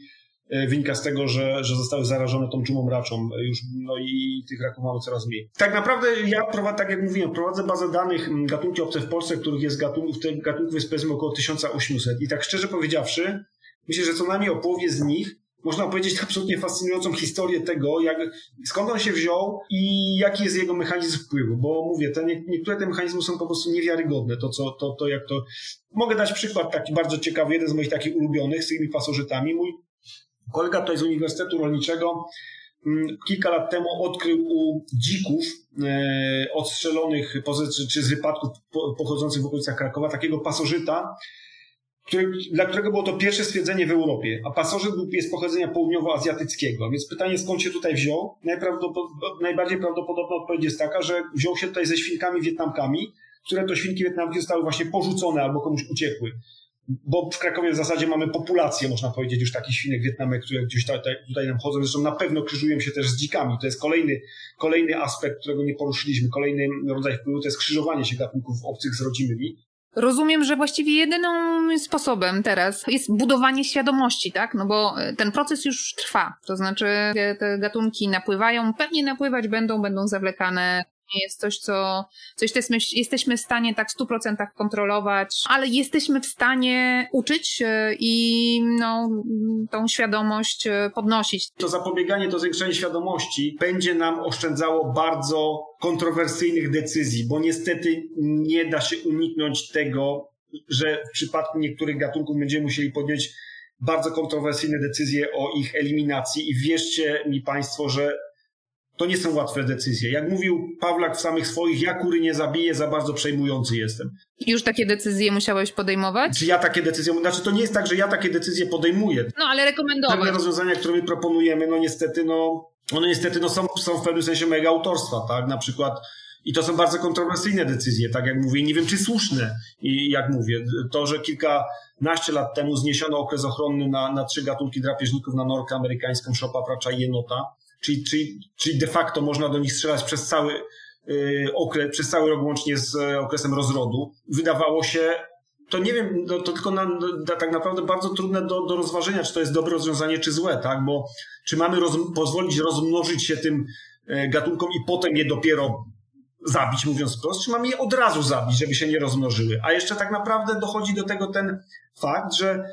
e, wynika z tego, że, że zostały zarażone tą dżumą raczą już, no i tych raków mamy coraz mniej. Tak naprawdę ja prowadzę, tak jak mówiłem, prowadzę bazę danych gatunki obce w Polsce, których jest gatunków, tych gatunków jest powiedzmy około 1800 i tak szczerze powiedziawszy, myślę, że co najmniej o połowie z nich można powiedzieć, absolutnie fascynującą historię tego, jak, skąd on się wziął i jaki jest jego mechanizm wpływu, bo mówię, te, niektóre te mechanizmy są po prostu niewiarygodne, to, co, to, to jak to... Mogę dać przykład taki bardzo ciekawy, jeden z moich takich ulubionych z tymi pasożytami. Mój kolega tutaj z Uniwersytetu Rolniczego mm, kilka lat temu odkrył u dzików e, odstrzelonych czy, czy z wypadków pochodzących w okolicach Krakowa takiego pasożyta, dla którego było to pierwsze stwierdzenie w Europie, a pasożyt był, jest pochodzenia południowoazjatyckiego. Więc pytanie, skąd się tutaj wziął? najbardziej prawdopodobna odpowiedź jest taka, że wziął się tutaj ze świnkami wietnamkami, które to świnki wietnamskie zostały właśnie porzucone albo komuś uciekły. Bo w Krakowie w zasadzie mamy populację, można powiedzieć, już takich świnek wietnamek, które gdzieś tutaj, tutaj nam chodzą. Zresztą na pewno krzyżują się też z dzikami. To jest kolejny, kolejny aspekt, którego nie poruszyliśmy. Kolejny rodzaj wpływu to jest krzyżowanie się gatunków obcych z rodzimymi. Rozumiem, że właściwie jedynym sposobem teraz jest budowanie świadomości, tak? No bo e, ten proces już trwa. To znaczy te gatunki napływają, pewnie napływać będą, będą zawlekane nie jest coś, co, coś jesteśmy, jesteśmy w stanie tak w 100% kontrolować, ale jesteśmy w stanie uczyć e, i no, tą świadomość e, podnosić. To zapobieganie, to zwiększenie świadomości będzie nam oszczędzało bardzo kontrowersyjnych decyzji, bo niestety nie da się uniknąć tego, że w przypadku niektórych gatunków będziemy musieli podjąć bardzo kontrowersyjne decyzje o ich eliminacji i wierzcie mi Państwo, że to nie są łatwe decyzje. Jak mówił Pawlak w samych swoich, ja kury nie zabiję, za bardzo przejmujący jestem. Już takie decyzje musiałeś podejmować? Czy ja takie decyzje, znaczy to nie jest tak, że ja takie decyzje podejmuję. No ale rekomendować. Pewne rozwiązania, które my proponujemy, no niestety, no, one niestety no, są, są w pewnym sensie mega autorstwa, tak? Na przykład i to są bardzo kontrowersyjne decyzje, tak jak mówię, nie wiem czy słuszne. I jak mówię, to, że kilkanaście lat temu zniesiono okres ochronny na, na trzy gatunki drapieżników, na norkę amerykańską, szopa, pracza i jenota, czyli, czyli, czyli de facto można do nich strzelać przez cały yy, okres, przez cały rok łącznie z e, okresem rozrodu. Wydawało się, to nie wiem, no, to tylko na, na, tak naprawdę bardzo trudne do, do rozważenia, czy to jest dobre rozwiązanie, czy złe, tak? Bo czy mamy roz, pozwolić rozmnożyć się tym e, gatunkom i potem je dopiero zabić, mówiąc wprost, czy mamy je od razu zabić, żeby się nie rozmnożyły. A jeszcze tak naprawdę dochodzi do tego ten fakt, że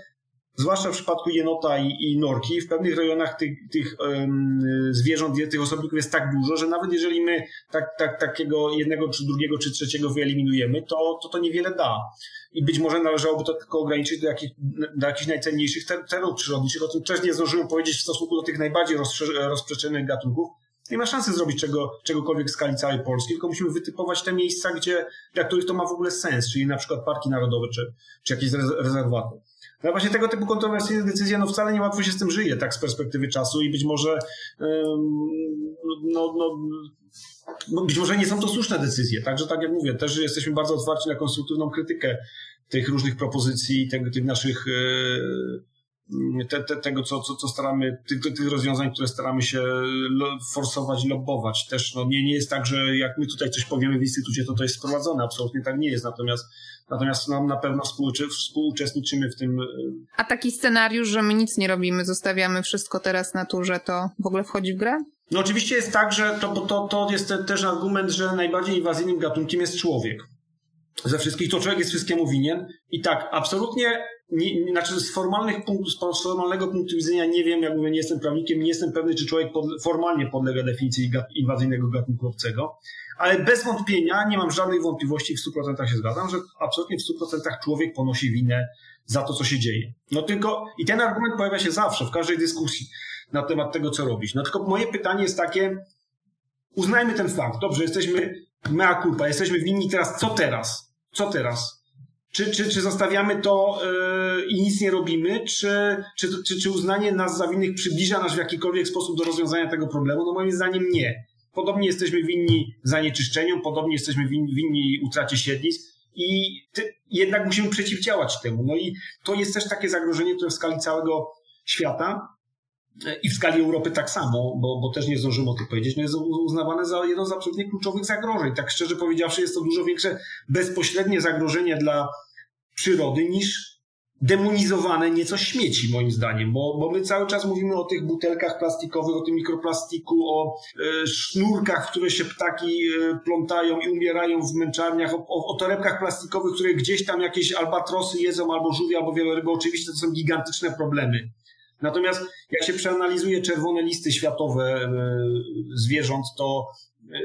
zwłaszcza w przypadku jenota i, i norki, w pewnych rejonach tych, tych um, zwierząt, tych osobników jest tak dużo, że nawet jeżeli my tak, tak, takiego jednego, czy drugiego, czy trzeciego wyeliminujemy, to, to to niewiele da. I być może należałoby to tylko ograniczyć do, jakich, do jakichś najcenniejszych terenów przyrodniczych, o tym też nie zdążyłem powiedzieć w stosunku do tych najbardziej rozprzestrzenianych gatunków, nie ma szansy zrobić czego, czegokolwiek w skali całej Polski, tylko musimy wytypować te miejsca, gdzie, dla których to ma w ogóle sens, czyli na przykład parki narodowe czy, czy jakieś rezerwaty. No właśnie tego typu kontrowersyjne decyzje, no wcale nie łatwo się z tym żyje, tak z perspektywy czasu i być może no, no, no, być może nie są to słuszne decyzje. Także tak jak mówię, też jesteśmy bardzo otwarci na konstruktywną krytykę tych różnych propozycji, tych, tych naszych yy, te, te, tego, co, co, co staramy, tych, tych rozwiązań, które staramy się forsować, lobbować. Też no, nie, nie jest tak, że jak my tutaj coś powiemy w instytucie, to to jest sprowadzone. Absolutnie tak nie jest. Natomiast, natomiast nam na pewno współuczestniczymy w tym. A taki scenariusz, że my nic nie robimy, zostawiamy wszystko teraz naturze, to w ogóle wchodzi w grę? No oczywiście jest tak, że to, to, to jest też argument, że najbardziej inwazyjnym gatunkiem jest człowiek. Ze wszystkich to człowiek jest wszystkiemu winien. I tak, absolutnie nie, znaczy z, formalnych punktów, z formalnego punktu widzenia nie wiem, jak mówię, nie jestem prawnikiem, nie jestem pewny, czy człowiek pod, formalnie podlega definicji inwazyjnego gatunku obcego, ale bez wątpienia, nie mam żadnej wątpliwości, w 100% się zgadzam, że absolutnie w 100% człowiek ponosi winę za to, co się dzieje. No tylko, i ten argument pojawia się zawsze, w każdej dyskusji na temat tego, co robić. No tylko moje pytanie jest takie, uznajmy ten fakt, dobrze, jesteśmy mea culpa, jesteśmy winni teraz, co teraz? Co teraz? Czy, czy, czy zostawiamy to yy, i nic nie robimy, czy, czy, czy, czy uznanie nas za winnych przybliża nas w jakikolwiek sposób do rozwiązania tego problemu? No moim zdaniem nie. Podobnie jesteśmy winni zanieczyszczeniu, podobnie jesteśmy winni, winni utracie siedlisk i ty, jednak musimy przeciwdziałać temu. No i to jest też takie zagrożenie, które w skali całego świata i w skali Europy tak samo, bo, bo też nie zdążymy o tym powiedzieć, no jest uznawane za jedno z absolutnie kluczowych zagrożeń. Tak szczerze powiedziawszy, jest to dużo większe bezpośrednie zagrożenie dla przyrody niż demonizowane nieco śmieci, moim zdaniem, bo, bo my cały czas mówimy o tych butelkach plastikowych, o tym mikroplastiku, o e, sznurkach, w które się ptaki e, plątają i umierają w męczarniach, o, o, o, torebkach plastikowych, które gdzieś tam jakieś albatrosy jedzą, albo żółwie, albo wieloryby. Oczywiście to są gigantyczne problemy. Natomiast jak się przeanalizuje czerwone listy światowe e, zwierząt, to e,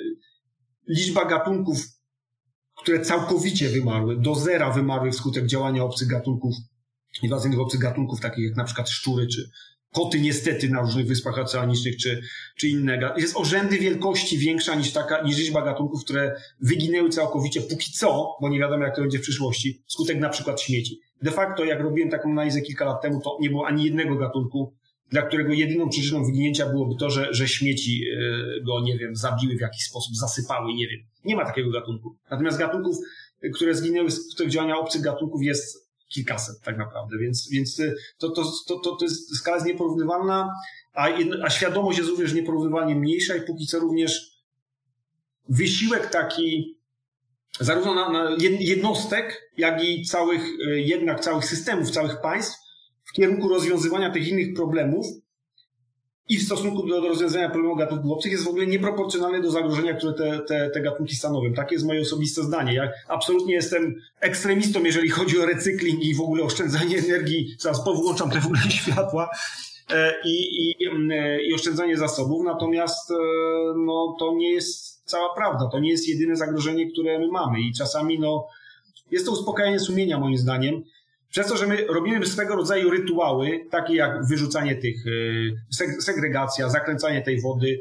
liczba gatunków które całkowicie wymarły, do zera wymarły wskutek działania obcych gatunków, inwazyjnych obcych gatunków, takich jak na przykład szczury, czy koty niestety na różnych wyspach oceanicznych, czy, czy inne. Jest o rzędy wielkości większa niż taka, niż liczba gatunków, które wyginęły całkowicie póki co, bo nie wiadomo jak to będzie w przyszłości, wskutek na przykład śmieci. De facto, jak robiłem taką analizę kilka lat temu, to nie było ani jednego gatunku, dla którego jedyną przyczyną wyginięcia byłoby to, że, że śmieci e, go, nie wiem, zabiły w jakiś sposób, zasypały, nie wiem. Nie ma takiego gatunku. Natomiast gatunków, które zginęły z działania obcych gatunków jest kilkaset tak naprawdę, więc, więc e, to, to, to, to, to jest, skala jest nieporównywalna, a, a świadomość jest również nieporównywalnie mniejsza i póki co również wysiłek taki zarówno na, na jednostek, jak i całych, e, jednak całych systemów, całych państw w kierunku rozwiązywania tych innych problemów i w stosunku do, do rozwiązania problemu gatunków obcych jest w ogóle nieproporcjonalne do zagrożenia, które te, te, te gatunki stanowią. Takie jest moje osobiste zdanie. Ja absolutnie jestem ekstremistą, jeżeli chodzi o recykling i w ogóle oszczędzanie energii. Zaraz powłączam te w ogóle światła. E, I, i, e, i oszczędzanie zasobów, natomiast no, to nie jest cała prawda. To nie jest jedyne zagrożenie, które my mamy i czasami no, jest to uspokajanie sumienia moim zdaniem. Przez to, że my robimy swego rodzaju rytuały, takie jak wyrzucanie tych, segregacja, zakręcanie tej wody,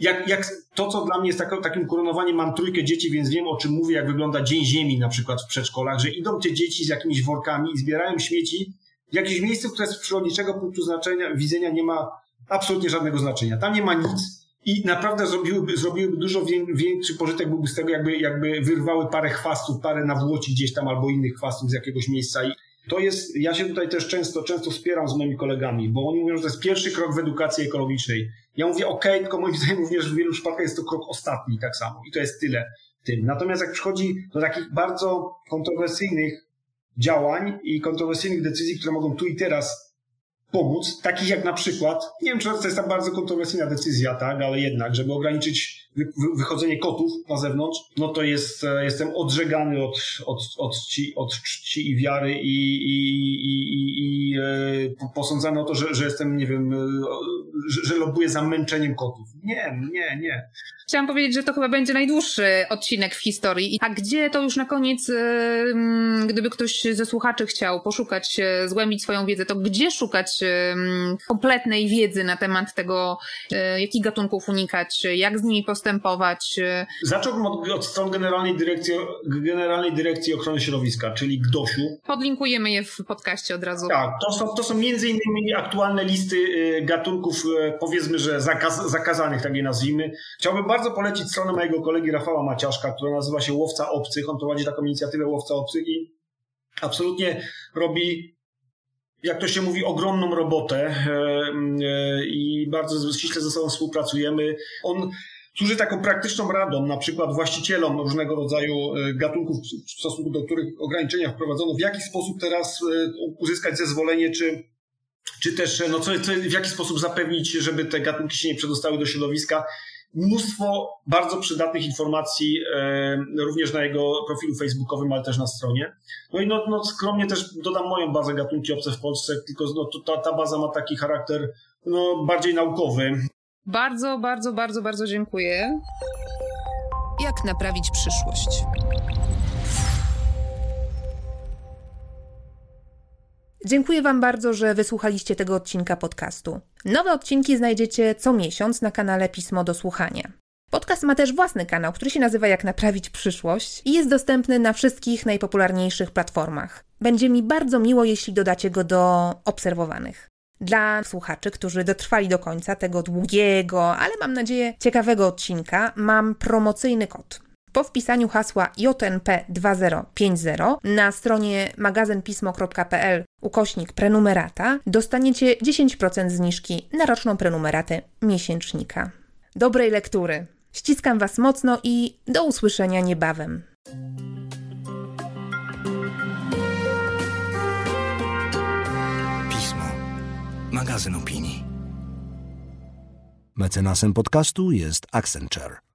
jak, jak to, co dla mnie jest takim koronowaniem, mam trójkę dzieci, więc wiem o czym mówię, jak wygląda Dzień Ziemi na przykład w przedszkolach, że idą te dzieci z jakimiś workami i zbierają śmieci jakieś miejsce, które z przyrodniczego punktu znaczenia, widzenia nie ma absolutnie żadnego znaczenia. Tam nie ma nic i naprawdę zrobiłyby, zrobiłyby dużo większy pożytek byłby z tego, jakby, jakby wyrwały parę chwastów, parę nawłoci gdzieś tam albo innych chwastów z jakiegoś miejsca. I to jest, ja się tutaj też często, często wspieram z moimi kolegami, bo oni mówią, że to jest pierwszy krok w edukacji ekologicznej. Ja mówię, ok, tylko moim zdaniem również w wielu przypadkach jest to krok ostatni tak samo i to jest tyle. Tym. Natomiast jak przychodzi do takich bardzo kontrowersyjnych działań i kontrowersyjnych decyzji, które mogą tu i teraz pomóc, takich jak na przykład, nie wiem, czy to jest ta bardzo kontrowersyjna decyzja, tak, ale jednak, żeby ograniczyć wychodzenie kotów na zewnątrz, no to jest, e, jestem odżegany od, od, od, czci, od czci i wiary i, i, i, i, i e, posądzany o to, że, że jestem, nie wiem, e, że, że lobuję za męczeniem kotów. Nie, nie, nie. Chciałam powiedzieć, że to chyba będzie najdłuższy odcinek w historii. A gdzie to już na koniec, gdyby ktoś ze słuchaczy chciał poszukać, zgłębić swoją wiedzę, to gdzie szukać kompletnej wiedzy na temat tego, jakich gatunków unikać, jak z nimi postępować? Zacząłbym od, od stron Generalnej Dyrekcji, Generalnej Dyrekcji Ochrony Środowiska, czyli GDOŚ-u. Podlinkujemy je w podcaście od razu. Tak, to są, to są między innymi aktualne listy y, gatunków, y, powiedzmy, że zakaz, zakazanych, tak je nazwijmy. Chciałbym bardzo polecić stronę mojego kolegi Rafała Maciaszka, która nazywa się Łowca Obcych. On prowadzi taką inicjatywę Łowca Obcych i absolutnie robi jak to się mówi, ogromną robotę e, e, i bardzo ściśle ze sobą współpracujemy. On służy taką praktyczną radą, na przykład właścicielom różnego rodzaju e, gatunków, w stosunku do których ograniczenia wprowadzono, w jaki sposób teraz uzyskać zezwolenie, czy, czy też no co, co, w jaki sposób zapewnić, żeby te gatunki się nie przedostały do środowiska mnóstwo bardzo przydatnych informacji e, również na jego profilu facebookowym, ale też na stronie. No i no, no skromnie też dodam moją bazę gatunki obce w Polsce, tylko no, ta, ta baza ma taki charakter no, bardziej naukowy. Bardzo, bardzo, bardzo, bardzo dziękuję. Jak naprawić przyszłość? Dziękuję Wam bardzo, że wysłuchaliście tego odcinka podcastu. Nowe odcinki znajdziecie co miesiąc na kanale Pismo do Słuchania. Podcast ma też własny kanał, który się nazywa Jak naprawić przyszłość i jest dostępny na wszystkich najpopularniejszych platformach. Będzie mi bardzo miło, jeśli dodacie go do obserwowanych. Dla słuchaczy, którzy dotrwali do końca tego długiego, ale mam nadzieję ciekawego odcinka, mam promocyjny kod. Po wpisaniu hasła JNP2050 na stronie magazynpismo.pl ukośnik prenumerata dostaniecie 10% zniżki na roczną prenumeratę miesięcznika. Dobrej lektury. Ściskam Was mocno i do usłyszenia niebawem. Magazyn opinii. Mecenasem podcastu jest Accenture.